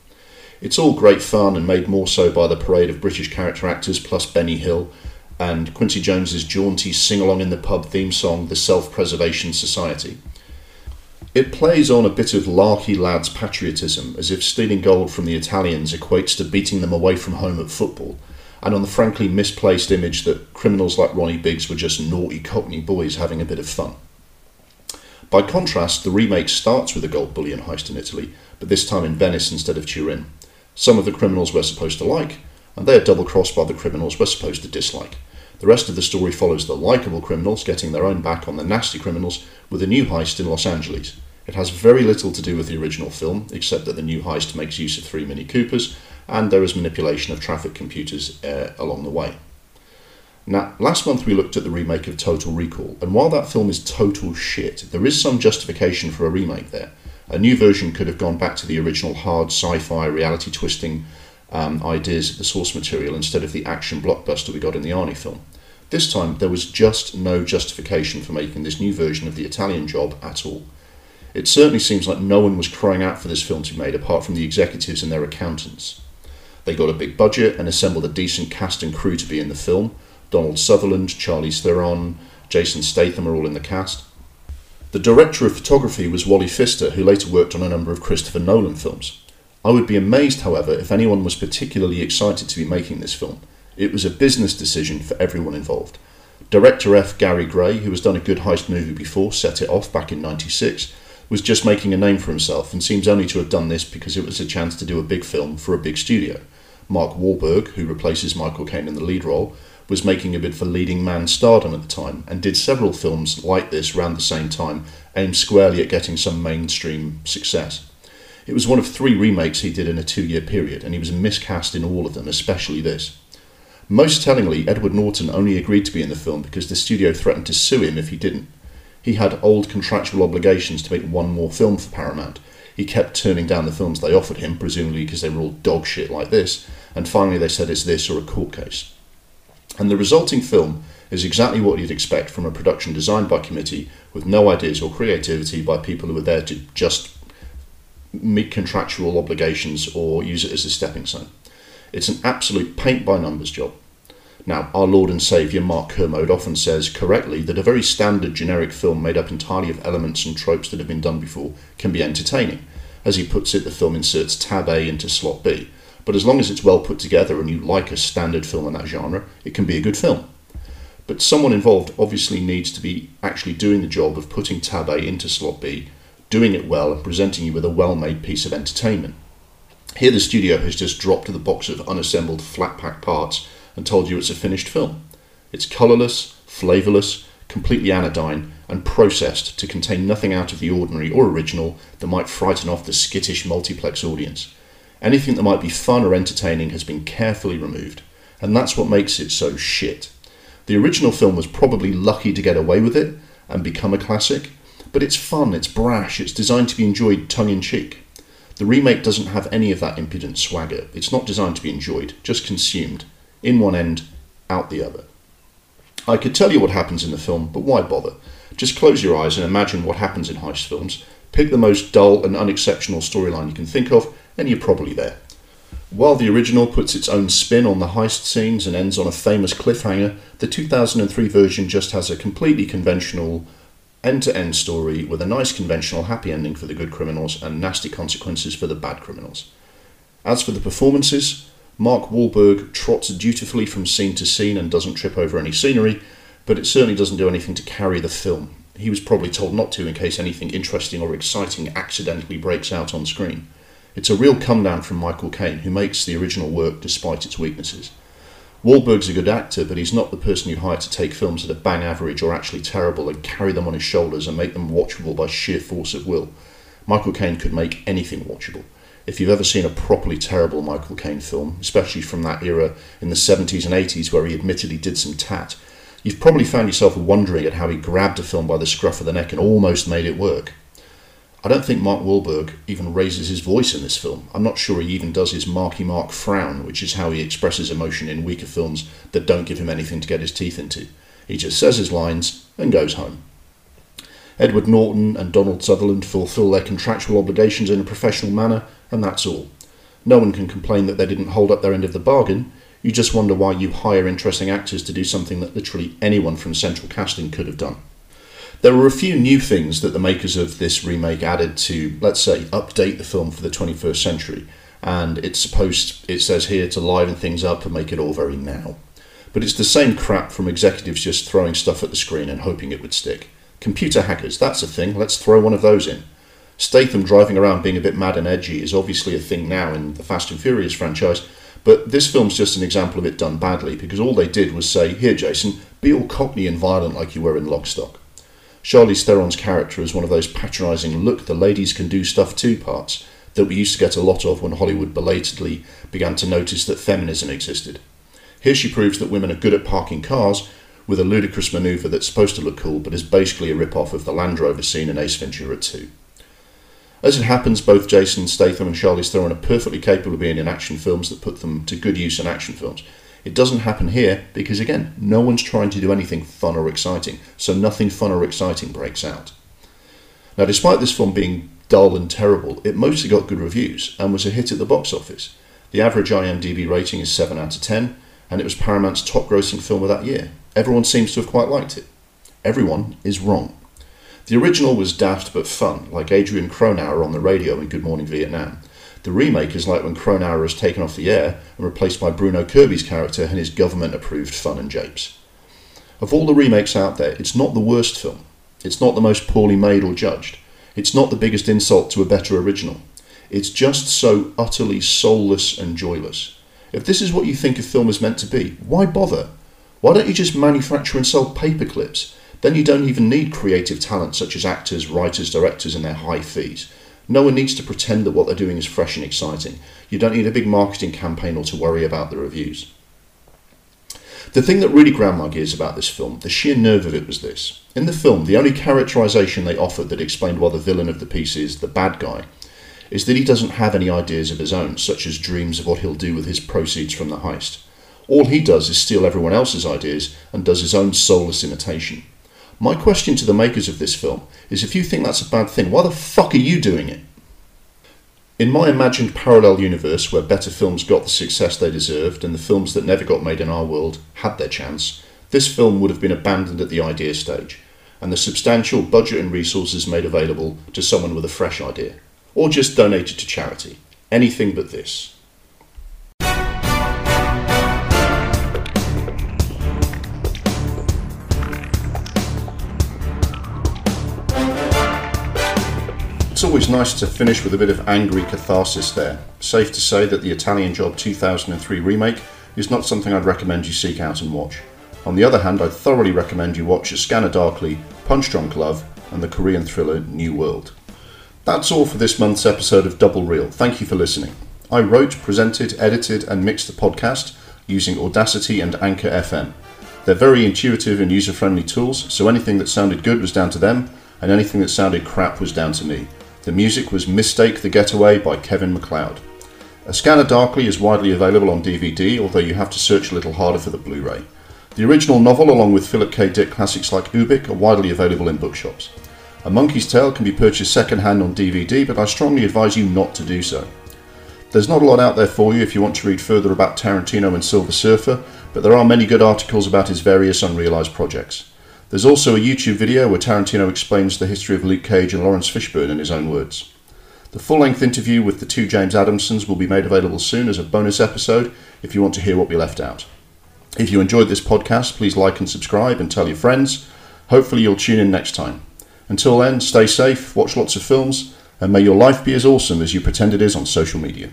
It's all great fun and made more so by the parade of British character actors plus Benny Hill and Quincy Jones's jaunty sing along in the pub theme song, The Self Preservation Society. It plays on a bit of larky lads' patriotism, as if stealing gold from the Italians equates to beating them away from home at football, and on the frankly misplaced image that criminals like Ronnie Biggs were just naughty Cockney boys having a bit of fun. By contrast, the remake starts with a gold bullion heist in Italy, but this time in Venice instead of Turin. Some of the criminals we're supposed to like, and they are double crossed by the criminals we're supposed to dislike. The rest of the story follows the likeable criminals getting their own back on the nasty criminals with a new heist in Los Angeles. It has very little to do with the original film, except that the new heist makes use of three Mini Coopers and there is manipulation of traffic computers uh, along the way. Now, last month we looked at the remake of Total Recall, and while that film is total shit, there is some justification for a remake there. A new version could have gone back to the original hard sci fi reality twisting um, ideas of the source material instead of the action blockbuster we got in the Arnie film. This time, there was just no justification for making this new version of the Italian job at all. It certainly seems like no one was crying out for this film to be made apart from the executives and their accountants. They got a big budget and assembled a decent cast and crew to be in the film. Donald Sutherland, Charlize Theron, Jason Statham are all in the cast. The director of photography was Wally Pfister, who later worked on a number of Christopher Nolan films. I would be amazed, however, if anyone was particularly excited to be making this film. It was a business decision for everyone involved. Director F. Gary Gray, who has done a good heist movie before, set it off back in 96, was just making a name for himself and seems only to have done this because it was a chance to do a big film for a big studio. Mark Wahlberg, who replaces Michael Caine in the lead role, was making a bid for leading man stardom at the time and did several films like this around the same time, aimed squarely at getting some mainstream success. It was one of three remakes he did in a two year period, and he was miscast in all of them, especially this. Most tellingly, Edward Norton only agreed to be in the film because the studio threatened to sue him if he didn't. He had old contractual obligations to make one more film for Paramount. He kept turning down the films they offered him, presumably because they were all dog shit like this, and finally they said it's this or a court case. And the resulting film is exactly what you'd expect from a production designed by committee with no ideas or creativity by people who were there to just meet contractual obligations or use it as a stepping stone. It's an absolute paint by numbers job. Now, our Lord and Saviour Mark Kermode often says correctly that a very standard generic film made up entirely of elements and tropes that have been done before can be entertaining. As he puts it, the film inserts tab A into slot B. But as long as it's well put together and you like a standard film in that genre, it can be a good film. But someone involved obviously needs to be actually doing the job of putting tab A into slot B, doing it well, and presenting you with a well made piece of entertainment. Here, the studio has just dropped the box of unassembled flat pack parts and told you it's a finished film. It's colourless, flavourless, completely anodyne, and processed to contain nothing out of the ordinary or original that might frighten off the skittish multiplex audience. Anything that might be fun or entertaining has been carefully removed, and that's what makes it so shit. The original film was probably lucky to get away with it and become a classic, but it's fun, it's brash, it's designed to be enjoyed tongue in cheek. The remake doesn't have any of that impudent swagger. It's not designed to be enjoyed, just consumed in one end, out the other. I could tell you what happens in the film, but why bother? Just close your eyes and imagine what happens in heist films. Pick the most dull and unexceptional storyline you can think of, and you're probably there. While the original puts its own spin on the heist scenes and ends on a famous cliffhanger, the 2003 version just has a completely conventional end to end story with a nice conventional happy ending for the good criminals and nasty consequences for the bad criminals. As for the performances, Mark Wahlberg trots dutifully from scene to scene and doesn't trip over any scenery, but it certainly doesn't do anything to carry the film. He was probably told not to in case anything interesting or exciting accidentally breaks out on screen. It's a real come down from Michael Caine, who makes the original work despite its weaknesses. Wahlberg's a good actor, but he's not the person you hire to take films that are bang average or actually terrible and carry them on his shoulders and make them watchable by sheer force of will. Michael Caine could make anything watchable. If you've ever seen a properly terrible Michael Caine film, especially from that era in the 70s and 80s where he admittedly did some tat, you've probably found yourself wondering at how he grabbed a film by the scruff of the neck and almost made it work. I don't think Mark Wahlberg even raises his voice in this film. I'm not sure he even does his Marky Mark frown, which is how he expresses emotion in weaker films that don't give him anything to get his teeth into. He just says his lines and goes home. Edward Norton and Donald Sutherland fulfill their contractual obligations in a professional manner, and that's all. No one can complain that they didn't hold up their end of the bargain. You just wonder why you hire interesting actors to do something that literally anyone from central casting could have done. There were a few new things that the makers of this remake added to, let's say, update the film for the 21st century, and it's supposed, it says here, to liven things up and make it all very now. But it's the same crap from executives just throwing stuff at the screen and hoping it would stick. Computer hackers, that's a thing, let's throw one of those in. Statham driving around being a bit mad and edgy is obviously a thing now in the Fast and Furious franchise, but this film's just an example of it done badly because all they did was say, Here, Jason, be all cockney and violent like you were in Lock Stock. Charlize Theron's character is one of those patronising look the ladies can do stuff too parts that we used to get a lot of when Hollywood belatedly began to notice that feminism existed. Here she proves that women are good at parking cars with a ludicrous manoeuvre that's supposed to look cool but is basically a rip-off of the Land Rover scene in Ace Ventura 2. As it happens, both Jason Statham and Charlize Theron are perfectly capable of being in action films that put them to good use in action films, it doesn't happen here because, again, no one's trying to do anything fun or exciting, so nothing fun or exciting breaks out. Now, despite this film being dull and terrible, it mostly got good reviews and was a hit at the box office. The average IMDb rating is 7 out of 10, and it was Paramount's top grossing film of that year. Everyone seems to have quite liked it. Everyone is wrong. The original was daft but fun, like Adrian Cronauer on the radio in Good Morning Vietnam, the remake is like when Cronauer is taken off the air and replaced by Bruno Kirby's character and his government approved fun and japes. Of all the remakes out there, it's not the worst film. It's not the most poorly made or judged. It's not the biggest insult to a better original. It's just so utterly soulless and joyless. If this is what you think a film is meant to be, why bother? Why don't you just manufacture and sell paper clips? Then you don't even need creative talent such as actors, writers, directors, and their high fees. No one needs to pretend that what they're doing is fresh and exciting. You don't need a big marketing campaign or to worry about the reviews. The thing that really ground my gears about this film, the sheer nerve of it, was this. In the film, the only characterization they offered that explained why the villain of the piece is the bad guy is that he doesn't have any ideas of his own, such as dreams of what he'll do with his proceeds from the heist. All he does is steal everyone else's ideas and does his own soulless imitation. My question to the makers of this film is if you think that's a bad thing, why the fuck are you doing it? In my imagined parallel universe where better films got the success they deserved and the films that never got made in our world had their chance, this film would have been abandoned at the idea stage and the substantial budget and resources made available to someone with a fresh idea, or just donated to charity. Anything but this. It's always nice to finish with a bit of angry catharsis there. Safe to say that the Italian Job 2003 remake is not something I'd recommend you seek out and watch. On the other hand, I'd thoroughly recommend you watch A Scanner Darkly, Punch Drunk Love, and the Korean thriller New World. That's all for this month's episode of Double Reel. Thank you for listening. I wrote, presented, edited, and mixed the podcast using Audacity and Anchor FM. They're very intuitive and user friendly tools, so anything that sounded good was down to them, and anything that sounded crap was down to me. The music was Mistake the Getaway by Kevin MacLeod. A Scanner Darkly is widely available on DVD, although you have to search a little harder for the Blu ray. The original novel, along with Philip K. Dick classics like Ubik, are widely available in bookshops. A Monkey's Tale can be purchased second-hand on DVD, but I strongly advise you not to do so. There's not a lot out there for you if you want to read further about Tarantino and Silver Surfer, but there are many good articles about his various unrealised projects. There's also a YouTube video where Tarantino explains the history of Luke Cage and Laurence Fishburne in his own words. The full length interview with the two James Adamsons will be made available soon as a bonus episode if you want to hear what we left out. If you enjoyed this podcast, please like and subscribe and tell your friends. Hopefully, you'll tune in next time. Until then, stay safe, watch lots of films, and may your life be as awesome as you pretend it is on social media.